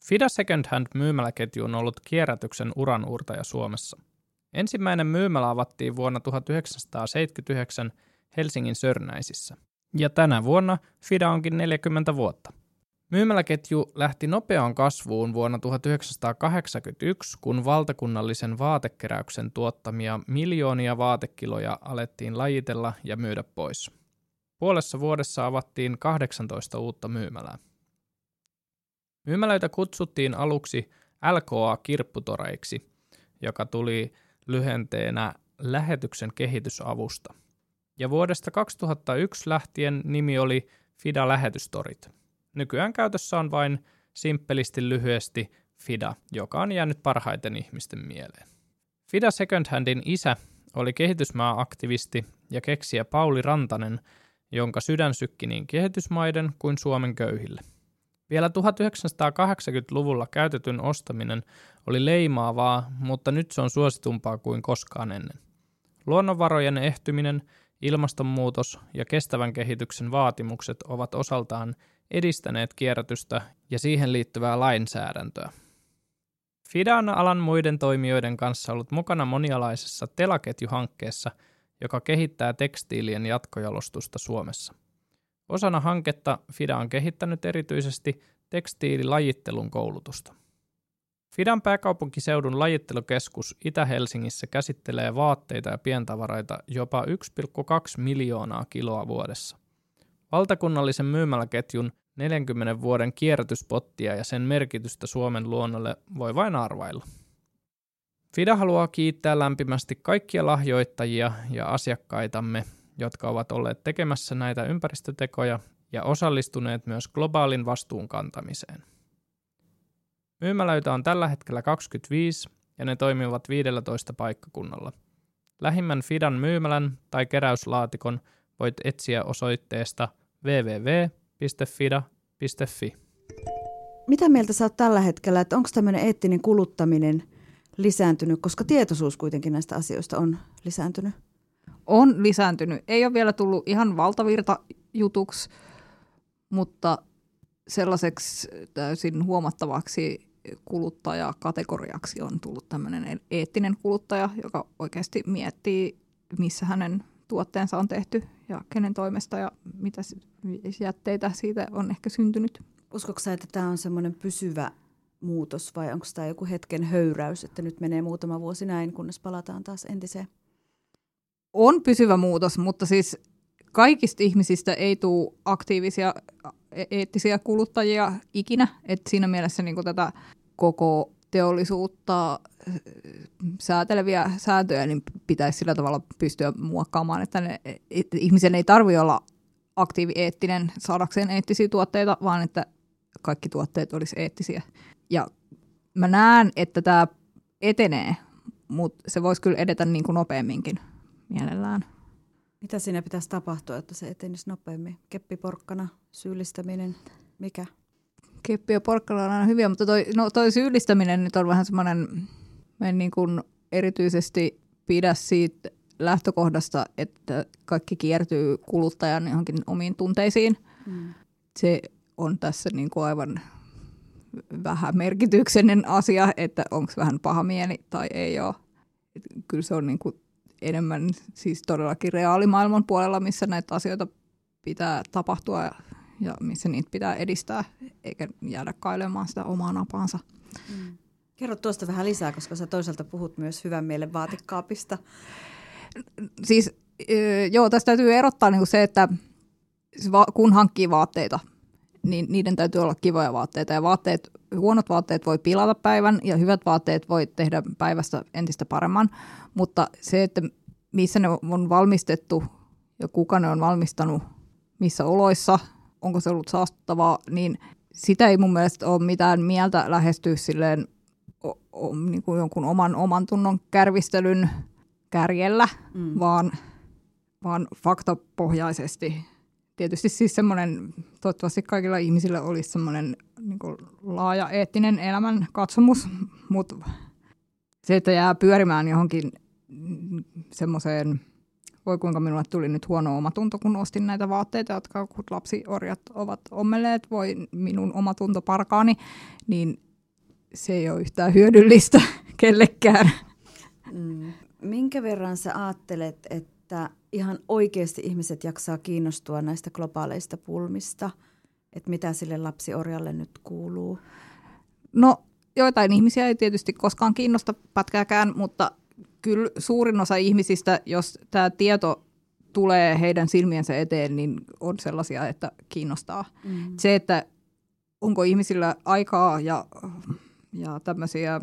Fida Second Hand myymäläketju on ollut kierrätyksen uranuurtaja Suomessa. Ensimmäinen myymälä avattiin vuonna 1979 Helsingin Sörnäisissä. Ja tänä vuonna Fida onkin 40 vuotta. Myymäläketju lähti nopeaan kasvuun vuonna 1981, kun valtakunnallisen vaatekeräyksen tuottamia miljoonia vaatekiloja alettiin lajitella ja myydä pois. Puolessa vuodessa avattiin 18 uutta myymälää. Myymälöitä kutsuttiin aluksi LKA-kirpputoreiksi, joka tuli lyhenteenä lähetyksen kehitysavusta. Ja vuodesta 2001 lähtien nimi oli Fida Lähetystorit. Nykyään käytössä on vain simppelisti lyhyesti Fida, joka on jäänyt parhaiten ihmisten mieleen. Fida Second Handin isä oli kehitysmaa-aktivisti ja keksijä Pauli Rantanen, jonka sydän sykki niin kehitysmaiden kuin Suomen köyhille. Vielä 1980-luvulla käytetyn ostaminen oli leimaavaa, mutta nyt se on suositumpaa kuin koskaan ennen. Luonnonvarojen ehtyminen, ilmastonmuutos ja kestävän kehityksen vaatimukset ovat osaltaan edistäneet kierrätystä ja siihen liittyvää lainsäädäntöä. FIDA on alan muiden toimijoiden kanssa ollut mukana monialaisessa telaketjuhankkeessa, joka kehittää tekstiilien jatkojalostusta Suomessa. Osana hanketta FIDA on kehittänyt erityisesti tekstiililajittelun koulutusta. Fidan pääkaupunkiseudun lajittelukeskus Itä-Helsingissä käsittelee vaatteita ja pientavaroita jopa 1,2 miljoonaa kiloa vuodessa. Valtakunnallisen myymäläketjun 40 vuoden kierrätyspottia ja sen merkitystä Suomen luonnolle voi vain arvailla. FIDA haluaa kiittää lämpimästi kaikkia lahjoittajia ja asiakkaitamme, jotka ovat olleet tekemässä näitä ympäristötekoja ja osallistuneet myös globaalin vastuun kantamiseen. Myymälöitä on tällä hetkellä 25 ja ne toimivat 15 paikkakunnalla. Lähimmän Fidan myymälän tai keräyslaatikon voit etsiä osoitteesta www.fida.fi.
Mitä mieltä sä oot tällä hetkellä, että onko tämmöinen eettinen kuluttaminen lisääntynyt, koska tietoisuus kuitenkin näistä asioista on lisääntynyt?
On lisääntynyt. Ei ole vielä tullut ihan valtavirta jutuksi, mutta sellaiseksi täysin huomattavaksi kuluttajakategoriaksi on tullut tämmöinen eettinen kuluttaja, joka oikeasti miettii, missä hänen tuotteensa on tehty ja kenen toimesta ja mitä jätteitä siitä on ehkä syntynyt.
Uskoksa, että tämä on semmoinen pysyvä muutos vai onko tämä joku hetken höyräys, että nyt menee muutama vuosi näin, kunnes palataan taas entiseen?
On pysyvä muutos, mutta siis kaikista ihmisistä ei tule aktiivisia e- eettisiä kuluttajia ikinä. Et siinä mielessä niin tätä koko teollisuutta sääteleviä sääntöjä niin pitäisi sillä tavalla pystyä muokkaamaan, että, ne, että ihmisen ei tarvitse olla aktiivieettinen saadakseen eettisiä tuotteita, vaan että kaikki tuotteet olisi eettisiä. Ja mä näen, että tämä etenee, mutta se voisi kyllä edetä niin kuin nopeamminkin mielellään.
Mitä siinä pitäisi tapahtua, että se etenisi nopeammin? Keppiporkkana, syyllistäminen, mikä?
Keppi ja porkkana on aina hyviä, mutta toi, no toi syyllistäminen nyt on vähän semmoinen, mä en niin kuin erityisesti pidä siitä lähtökohdasta, että kaikki kiertyy kuluttajan johonkin omiin tunteisiin. Mm. Se on tässä niin kuin aivan vähän merkityksellinen asia, että onko vähän paha mieli tai ei ole. Kyllä se on niin kuin enemmän siis todellakin reaalimaailman puolella, missä näitä asioita pitää tapahtua ja, missä niitä pitää edistää, eikä jäädä kailemaan sitä omaa napaansa. Mm.
Kerro tuosta vähän lisää, koska sä toisaalta puhut myös hyvän mielen vaatekaapista.
Siis joo, tästä täytyy erottaa niin se, että kun hankkii vaatteita, niin niiden täytyy olla kivoja vaatteita. Ja vaatteet, huonot vaatteet voi pilata päivän ja hyvät vaatteet voi tehdä päivästä entistä paremman. Mutta se, että missä ne on valmistettu ja kuka ne on valmistanut, missä oloissa, onko se ollut saastuttavaa, niin sitä ei mun mielestä ole mitään mieltä lähestyä silleen o, o, niin kuin jonkun oman, oman tunnon kärvistelyn kärjellä, mm. vaan, vaan faktapohjaisesti. Tietysti siis semmoinen, toivottavasti kaikilla ihmisillä olisi semmoinen niin laaja eettinen elämän katsomus, mutta se, että jää pyörimään johonkin semmoiseen, voi kuinka minulle tuli nyt huono omatunto, kun ostin näitä vaatteita, jotka kun lapsiorjat ovat ommelleet, voi minun omatunto parkaani, niin se ei ole yhtään hyödyllistä [LAUGHS] kellekään.
Mm. Minkä verran sä ajattelet, että ihan oikeasti ihmiset jaksaa kiinnostua näistä globaaleista pulmista, että mitä sille lapsiorjalle nyt kuuluu?
No joitain ihmisiä ei tietysti koskaan kiinnosta pätkääkään, mutta kyllä suurin osa ihmisistä, jos tämä tieto tulee heidän silmiensä eteen, niin on sellaisia, että kiinnostaa. Mm. Se, että onko ihmisillä aikaa ja, ja tämmöisiä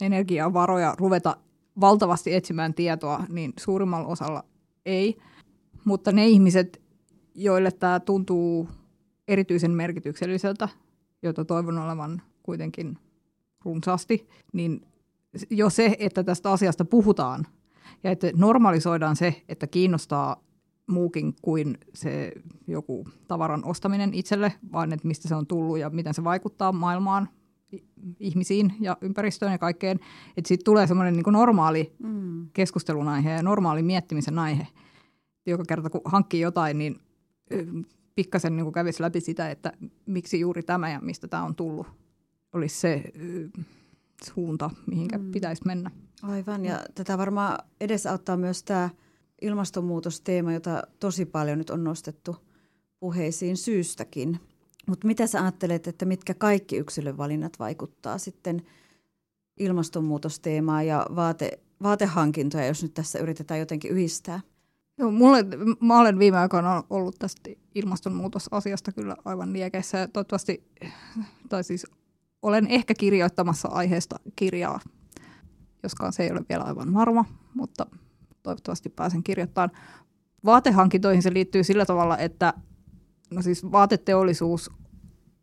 energiavaroja ruveta valtavasti etsimään tietoa, niin suurimmalla osalla ei. Mutta ne ihmiset, joille tämä tuntuu erityisen merkitykselliseltä, jota toivon olevan kuitenkin runsaasti, niin jo se, että tästä asiasta puhutaan ja että normalisoidaan se, että kiinnostaa muukin kuin se joku tavaran ostaminen itselle, vaan että mistä se on tullut ja miten se vaikuttaa maailmaan, ihmisiin ja ympäristöön ja kaikkeen. Että siitä tulee semmoinen niin normaali mm. keskustelun aihe ja normaali miettimisen aihe. Joka kerta kun hankkii jotain, niin pikkasen niin kävisi läpi sitä, että miksi juuri tämä ja mistä tämä on tullut, olisi se suunta, mihinkä mm. pitäisi mennä.
Aivan, ja tätä varmaan edesauttaa myös tämä ilmastonmuutosteema, jota tosi paljon nyt on nostettu puheisiin syystäkin. Mutta mitä sä ajattelet, että mitkä kaikki yksilövalinnat vaikuttaa sitten ilmastonmuutosteemaan ja vaate, vaatehankintoja, jos nyt tässä yritetään jotenkin yhdistää?
Joo, mulle, mä olen viime aikoina ollut tästä ilmastonmuutosasiasta kyllä aivan liekeissä toivottavasti, tai siis olen ehkä kirjoittamassa aiheesta kirjaa, joskaan se ei ole vielä aivan varma, mutta toivottavasti pääsen kirjoittamaan. Vaatehankintoihin se liittyy sillä tavalla, että no siis vaateteollisuus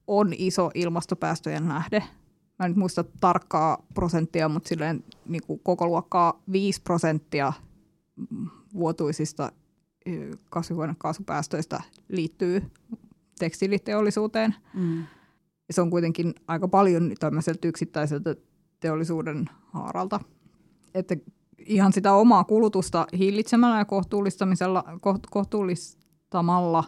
on iso ilmastopäästöjen lähde. Mä en nyt muista tarkkaa prosenttia, mutta silleen niin kuin koko luokkaa 5 prosenttia vuotuisista kasvihuonekaasupäästöistä liittyy tekstiiliteollisuuteen. Mm. Ja se on kuitenkin aika paljon tämmöiseltä yksittäiseltä teollisuuden haaralta. Että ihan sitä omaa kulutusta hillitsemällä ja kohtuullistamisella, kohtuullistamalla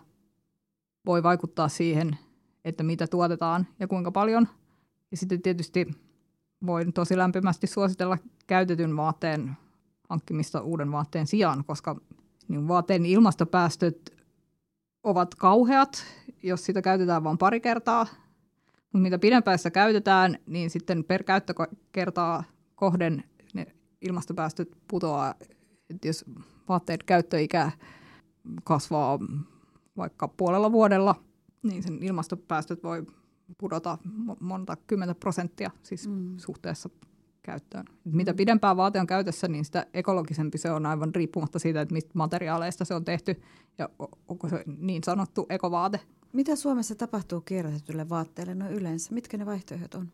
voi vaikuttaa siihen, että mitä tuotetaan ja kuinka paljon. Ja sitten tietysti voin tosi lämpimästi suositella käytetyn vaatteen hankkimista uuden vaatteen sijaan, koska niin vaatteen ilmastopäästöt ovat kauheat, jos sitä käytetään vain pari kertaa. Mutta mitä pidempään sitä käytetään, niin sitten per käyttökertaa kohden ne ilmastopäästöt putoaa. Et jos vaatteen käyttöikä kasvaa vaikka puolella vuodella, niin sen ilmastopäästöt voi pudota monta kymmentä prosenttia siis mm. suhteessa käyttöön. Mitä pidempään vaate on käytössä, niin sitä ekologisempi se on aivan riippumatta siitä, että mistä materiaaleista se on tehty ja onko se niin sanottu ekovaate.
Mitä Suomessa tapahtuu kierrätetylle vaatteelle no yleensä? Mitkä ne vaihtoehdot on?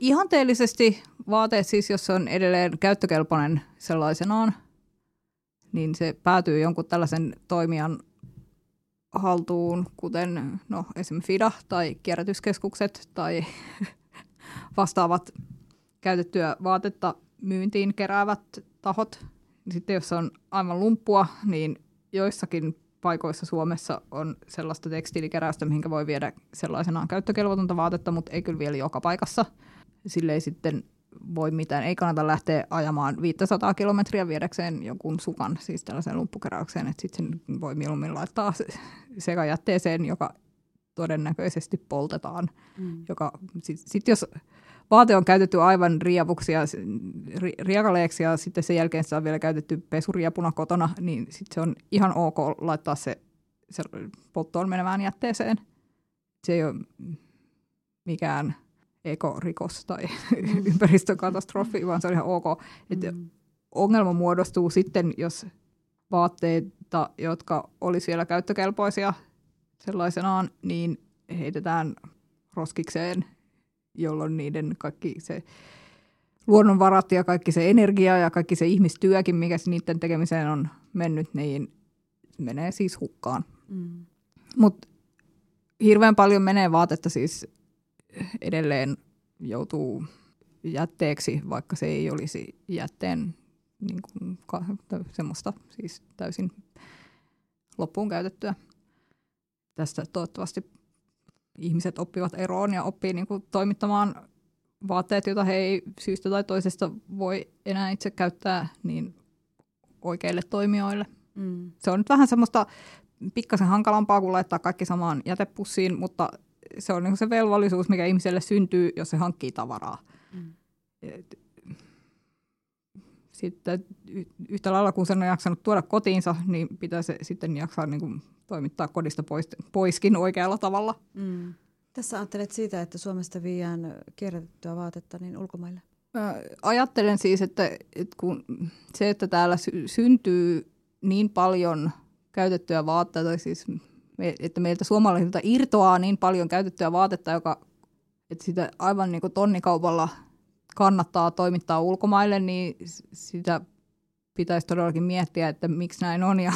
Ihanteellisesti vaateet siis, jos se on edelleen käyttökelpoinen sellaisenaan, niin se päätyy jonkun tällaisen toimijan haltuun, kuten no, esimerkiksi FIDA tai kierrätyskeskukset tai [LAUGHS] vastaavat käytettyä vaatetta myyntiin keräävät tahot. Sitten jos on aivan lumppua, niin joissakin paikoissa Suomessa on sellaista tekstiilikeräystä, mihinkä voi viedä sellaisenaan käyttökelvotonta vaatetta, mutta ei kyllä vielä joka paikassa. Sille ei sitten voi mitään. Ei kannata lähteä ajamaan 500 kilometriä viedäkseen jonkun sukan, siis tällaiseen lumppukeräykseen, että sitten sen voi mieluummin laittaa sekajätteeseen, joka todennäköisesti poltetaan. Mm. Joka, sitten sit jos vaate on käytetty aivan rievuksi ja riekaleeksi ja sitten sen jälkeen se on vielä käytetty pesuriapuna kotona, niin sitten se on ihan ok laittaa se, se polttoon menevään jätteeseen. Se ei ole mikään ekorikos tai [LAUGHS] ympäristökatastrofi, vaan se on ihan ok. Että mm. Ongelma muodostuu sitten, jos vaatteita, jotka olisi vielä käyttökelpoisia sellaisenaan, niin heitetään roskikseen jolloin niiden kaikki se luonnonvarat ja kaikki se energia ja kaikki se ihmistyökin, mikä niiden tekemiseen on mennyt, niin menee siis hukkaan. Mm. Mutta hirveän paljon menee vaatetta siis edelleen joutuu jätteeksi, vaikka se ei olisi jätteen niin kuin, semmoista siis täysin loppuun käytettyä. Tästä toivottavasti ihmiset oppivat eroon ja oppii niin kuin toimittamaan vaatteet, joita he ei syystä tai toisesta voi enää itse käyttää, niin oikeille toimijoille. Mm. Se on nyt vähän semmoista pikkasen hankalampaa kuin laittaa kaikki samaan jätepussiin, mutta se on niin se velvollisuus, mikä ihmiselle syntyy, jos se hankkii tavaraa. Mm. Sitten yhtä lailla, kun sen on jaksanut tuoda kotiinsa, niin pitäisi sitten jaksaa niin kuin toimittaa kodista pois, poiskin oikealla tavalla. Mm.
Tässä ajattelet siitä, että Suomesta viiään kierrätettyä vaatetta niin ulkomaille?
Mä ajattelen siis, että, että kun se, että täällä sy- syntyy niin paljon käytettyä vaatteita, siis me, että meiltä suomalaisilta irtoaa niin paljon käytettyä vaatetta, joka, että sitä aivan niin kuin tonnikaupalla kannattaa toimittaa ulkomaille, niin sitä pitäisi todellakin miettiä, että miksi näin on ja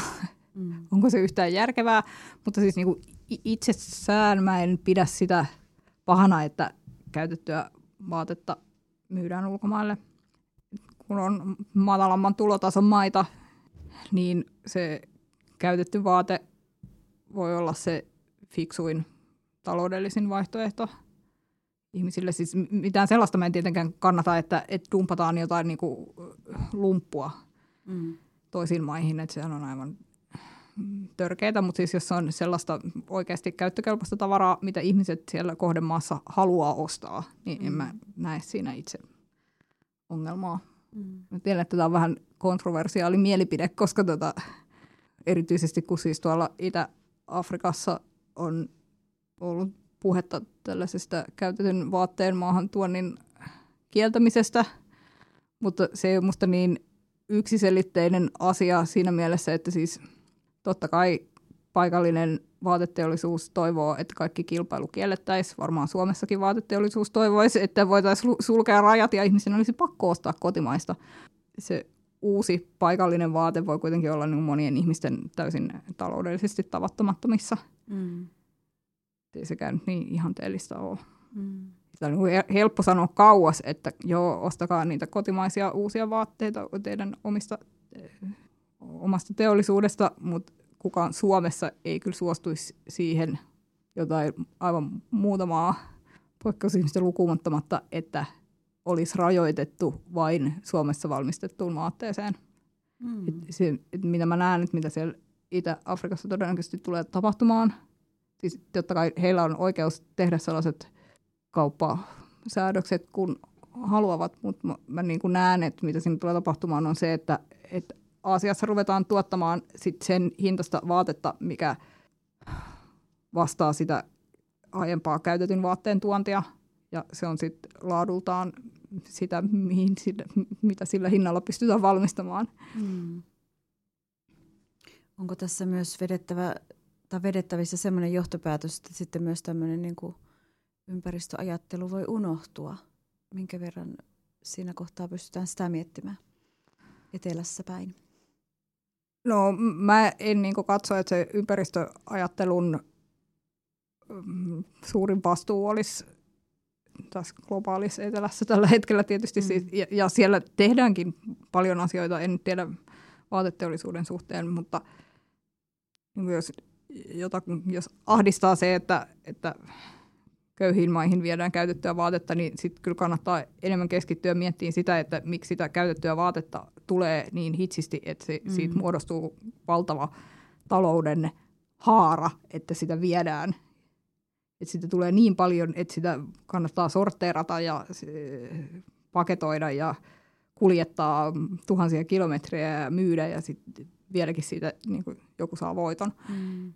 mm. [LAUGHS] onko se yhtään järkevää. Mutta siis niin kuin itsessään mä en pidä sitä pahana, että käytettyä vaatetta myydään ulkomaille. Kun on matalamman tulotason maita, niin se käytetty vaate voi olla se fiksuin taloudellisin vaihtoehto ihmisille. Siis mitään sellaista mä en tietenkään kannata, että, että dumpataan jotain niin kuin lumppua mm. toisiin maihin, että sehän on aivan törkeitä, mutta siis jos on sellaista oikeasti käyttökelpoista tavaraa, mitä ihmiset siellä kohdemaassa haluaa ostaa, niin mm. en mä näe siinä itse ongelmaa. Mm. Mä tiedän, että tämä on vähän kontroversiaali mielipide, koska tota, erityisesti kun siis tuolla Itä-Afrikassa on ollut puhetta tällaisesta käytetyn vaatteen maahan tuonnin kieltämisestä, mutta se ei ole musta niin yksiselitteinen asia siinä mielessä, että siis totta kai paikallinen vaateteollisuus toivoo, että kaikki kilpailu kiellettäisiin. Varmaan Suomessakin vaateteollisuus toivoisi, että voitaisiin sulkea rajat ja ihmisen olisi pakko ostaa kotimaista. Se uusi paikallinen vaate voi kuitenkin olla niin monien ihmisten täysin taloudellisesti tavattomattomissa. Mm. Ei sekään niin ihanteellista ole. Mm. Sitä on niin helppo sanoa kauas, että joo, ostakaa niitä kotimaisia uusia vaatteita teidän omista, eh, omasta teollisuudesta, mutta kukaan Suomessa ei kyllä suostuisi siihen jotain aivan muutamaa poikkeusihmistä lukumattamatta, että olisi rajoitettu vain Suomessa valmistettuun vaatteeseen. Mm. Et se, et mitä mä näen, että mitä siellä Itä-Afrikassa todennäköisesti tulee tapahtumaan. Siis totta kai heillä on oikeus tehdä sellaiset kauppasäädökset, kun haluavat, mutta mä, mä niin kuin näen, että mitä siinä tulee tapahtumaan on se, että, että Aasiassa ruvetaan tuottamaan sit sen hintasta vaatetta, mikä vastaa sitä aiempaa käytetyn vaatteen tuontia. Ja se on sitten laadultaan sitä, mihin sillä, mitä sillä hinnalla pystytään valmistamaan. Hmm.
Onko tässä myös vedettävä, tai vedettävissä sellainen johtopäätös, että sitten myös tämmöinen niin kuin ympäristöajattelu voi unohtua? Minkä verran siinä kohtaa pystytään sitä miettimään etelässä päin?
No mä en niin katso, että se ympäristöajattelun mm, suurin vastuu olisi tässä globaalissa etelässä tällä hetkellä tietysti. Mm. Siis, ja, ja siellä tehdäänkin paljon asioita, en tiedä vaateteollisuuden suhteen, mutta jos, jota, jos ahdistaa se, että, että köyhiin maihin viedään käytettyä vaatetta, niin sitten kyllä kannattaa enemmän keskittyä miettimään sitä, että miksi sitä käytettyä vaatetta tulee niin hitsisti, että se, mm. siitä muodostuu valtava talouden haara, että sitä viedään. Että sitä tulee niin paljon, että sitä kannattaa sorteerata ja paketoida ja kuljettaa tuhansia kilometrejä ja myydä ja sitten vieläkin siitä niin joku saa voiton. Mm.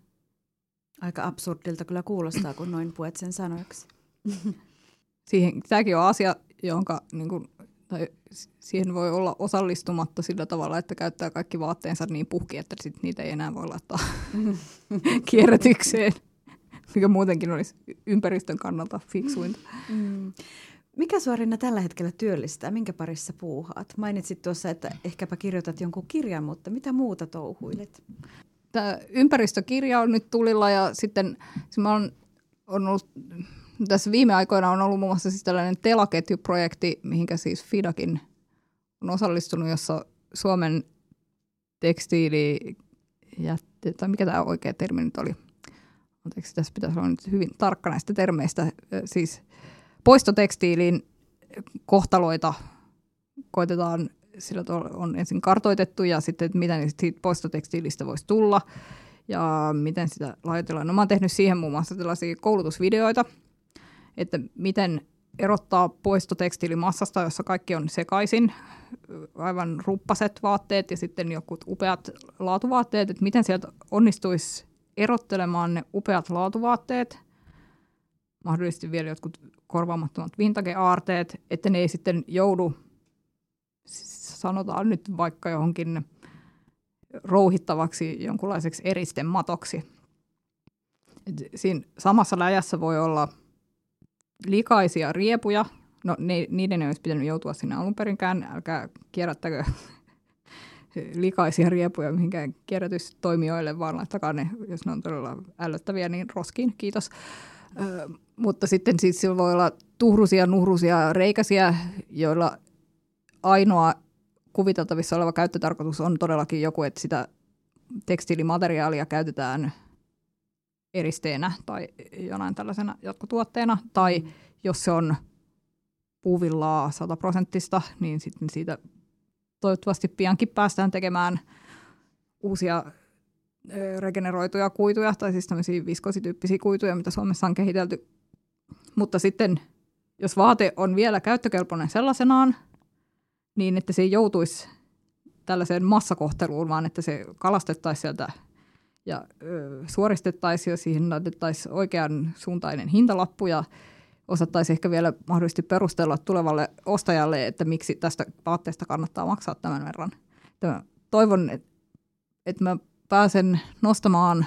Aika absurdilta kyllä kuulostaa, kun noin puet sen sanoiksi. [LAUGHS]
Siihen, tämäkin on asia, jonka niin kuin, tai siihen voi olla osallistumatta sillä tavalla, että käyttää kaikki vaatteensa niin puhki, että sit niitä ei enää voi laittaa [LAUGHS] kierrätykseen, mikä muutenkin olisi ympäristön kannalta fiksuinta. Mm.
Mikä Suorina tällä hetkellä työllistää? Minkä parissa puuhaat? Mainitsit tuossa, että ehkäpä kirjoitat jonkun kirjan, mutta mitä muuta touhuilet?
Tämä ympäristökirja on nyt tulilla ja sitten siis mä on, on ollut, tässä viime aikoina on ollut muun muassa siis tällainen telaketjuprojekti, mihinkä siis Fidakin on osallistunut, jossa Suomen tekstiili jätte, tai mikä tämä oikea termi nyt oli? Anteeksi, tässä pitäisi olla nyt hyvin tarkka näistä termeistä. Siis poistotekstiilin kohtaloita koitetaan sillä on ensin kartoitettu ja sitten, että mitä siitä poistotekstiilistä voisi tulla ja miten sitä laitellaan. No mä oon tehnyt siihen muun muassa tällaisia koulutusvideoita, että miten erottaa poistotekstiilimassasta, jossa kaikki on sekaisin, aivan ruppaset vaatteet ja sitten joku upeat laatuvaatteet, että miten sieltä onnistuisi erottelemaan ne upeat laatuvaatteet, mahdollisesti vielä jotkut korvaamattomat vintage-aarteet, että ne ei sitten joudu, sanotaan nyt vaikka johonkin rouhittavaksi jonkunlaiseksi eristematoksi. Siinä samassa läjässä voi olla likaisia riepuja. No ne, niiden ei olisi pitänyt joutua sinne alun perinkään. Älkää kierrättäkö [LAUGHS] likaisia riepuja mihinkään kierrätystoimijoille, vaan laittakaa ne, jos ne on todella ällöttäviä, niin roskiin. Kiitos. Ö, mutta sitten siis sillä voi olla tuhrusia, nuhrusia, reikäsiä, joilla ainoa kuviteltavissa oleva käyttötarkoitus on todellakin joku, että sitä tekstiilimateriaalia käytetään eristeenä tai jonain tällaisena jatkotuotteena, tai mm. jos se on puuvillaa sataprosenttista, niin sitten siitä toivottavasti piankin päästään tekemään uusia regeneroituja kuituja, tai siis tämmöisiä viskosityyppisiä kuituja, mitä Suomessa on kehitelty. Mutta sitten, jos vaate on vielä käyttökelpoinen sellaisenaan, niin että se ei joutuisi tällaiseen massakohteluun, vaan että se kalastettaisiin sieltä ja ö, suoristettaisiin ja siihen laitettaisiin oikean suuntainen hintalappu ja osattaisiin ehkä vielä mahdollisesti perustella tulevalle ostajalle, että miksi tästä vaatteesta kannattaa maksaa tämän verran. Että toivon, että, että mä pääsen nostamaan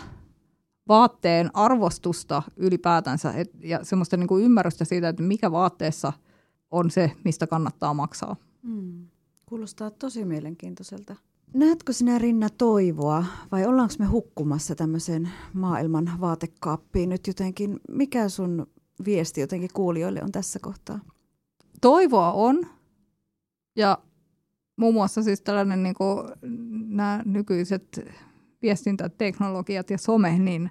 vaatteen arvostusta ylipäätänsä et, ja semmoista niin kuin ymmärrystä siitä, että mikä vaatteessa on se, mistä kannattaa maksaa.
Hmm. Kuulostaa tosi mielenkiintoiselta. Näetkö sinä Rinna toivoa vai ollaanko me hukkumassa tämmöiseen maailman vaatekaappiin nyt jotenkin? Mikä sun viesti jotenkin kuulijoille on tässä kohtaa?
Toivoa on ja muun muassa siis tällainen niin kuin nämä nykyiset viestintäteknologiat ja some, niin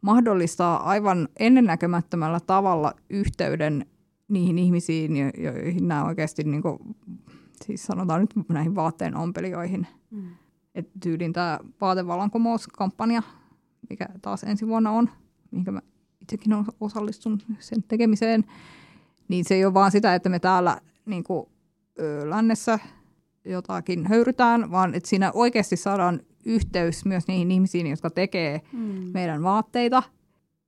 mahdollistaa aivan ennennäkemättömällä tavalla yhteyden niihin ihmisiin, joihin nämä oikeasti, niin kuin, siis sanotaan nyt näihin vaatteen ompelijoihin. Mm. Et tyylin tämä vaatevallankumouskampanja, mikä taas ensi vuonna on, minkä mä itsekin osallistun sen tekemiseen, niin se ei ole vaan sitä, että me täällä niin kuin, lännessä jotakin höyrytään, vaan että siinä oikeasti saadaan yhteys myös niihin ihmisiin, jotka tekee mm. meidän vaatteita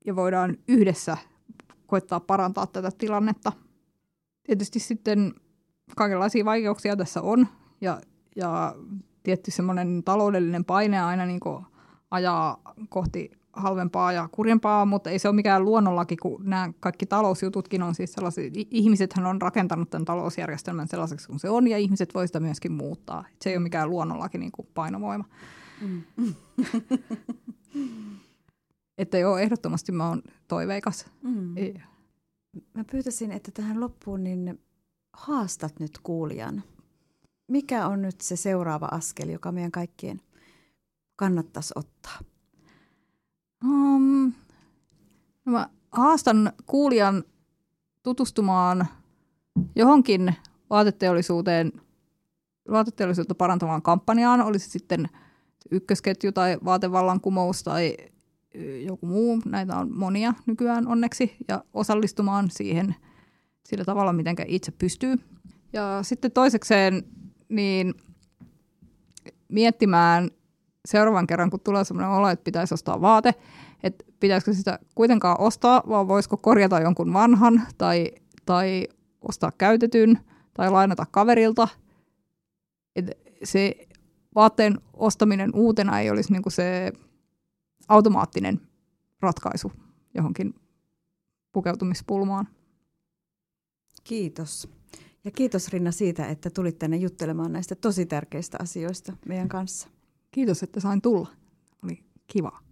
ja voidaan yhdessä koittaa parantaa tätä tilannetta. Tietysti sitten kaikenlaisia vaikeuksia tässä on ja, ja tietty semmoinen taloudellinen paine aina niin ajaa kohti halvempaa ja kurjempaa, mutta ei se ole mikään luonnollaki, kun nämä kaikki talousjututkin on siis sellaisia, ihmisethän on rakentanut tämän talousjärjestelmän sellaiseksi kuin se on, ja ihmiset voi sitä myöskin muuttaa. Se ei ole mikään luonnollaki niin kuin painovoima. Mm. [LAUGHS] että joo, ehdottomasti mä oon toiveikas. Mm.
Mä pyytäisin, että tähän loppuun niin haastat nyt kuulijan. Mikä on nyt se seuraava askel, joka meidän kaikkien kannattaisi ottaa?
Um, no mä haastan kuulijan tutustumaan johonkin vaateteollisuuteen, vaateteollisuutta parantavaan kampanjaan, olisi sitten ykkösketju tai vaatevallankumous tai joku muu. Näitä on monia nykyään onneksi ja osallistumaan siihen sillä tavalla, miten itse pystyy. Ja sitten toisekseen niin miettimään seuraavan kerran, kun tulee sellainen olo, että pitäisi ostaa vaate, että pitäisikö sitä kuitenkaan ostaa, vaan voisiko korjata jonkun vanhan tai, tai ostaa käytetyn tai lainata kaverilta. Et se vaatteen ostaminen uutena ei olisi niinku se automaattinen ratkaisu johonkin pukeutumispulmaan.
Kiitos. Ja kiitos Rinna siitä, että tulit tänne juttelemaan näistä tosi tärkeistä asioista meidän kanssa.
Kiitos, että sain tulla. Oli kiva.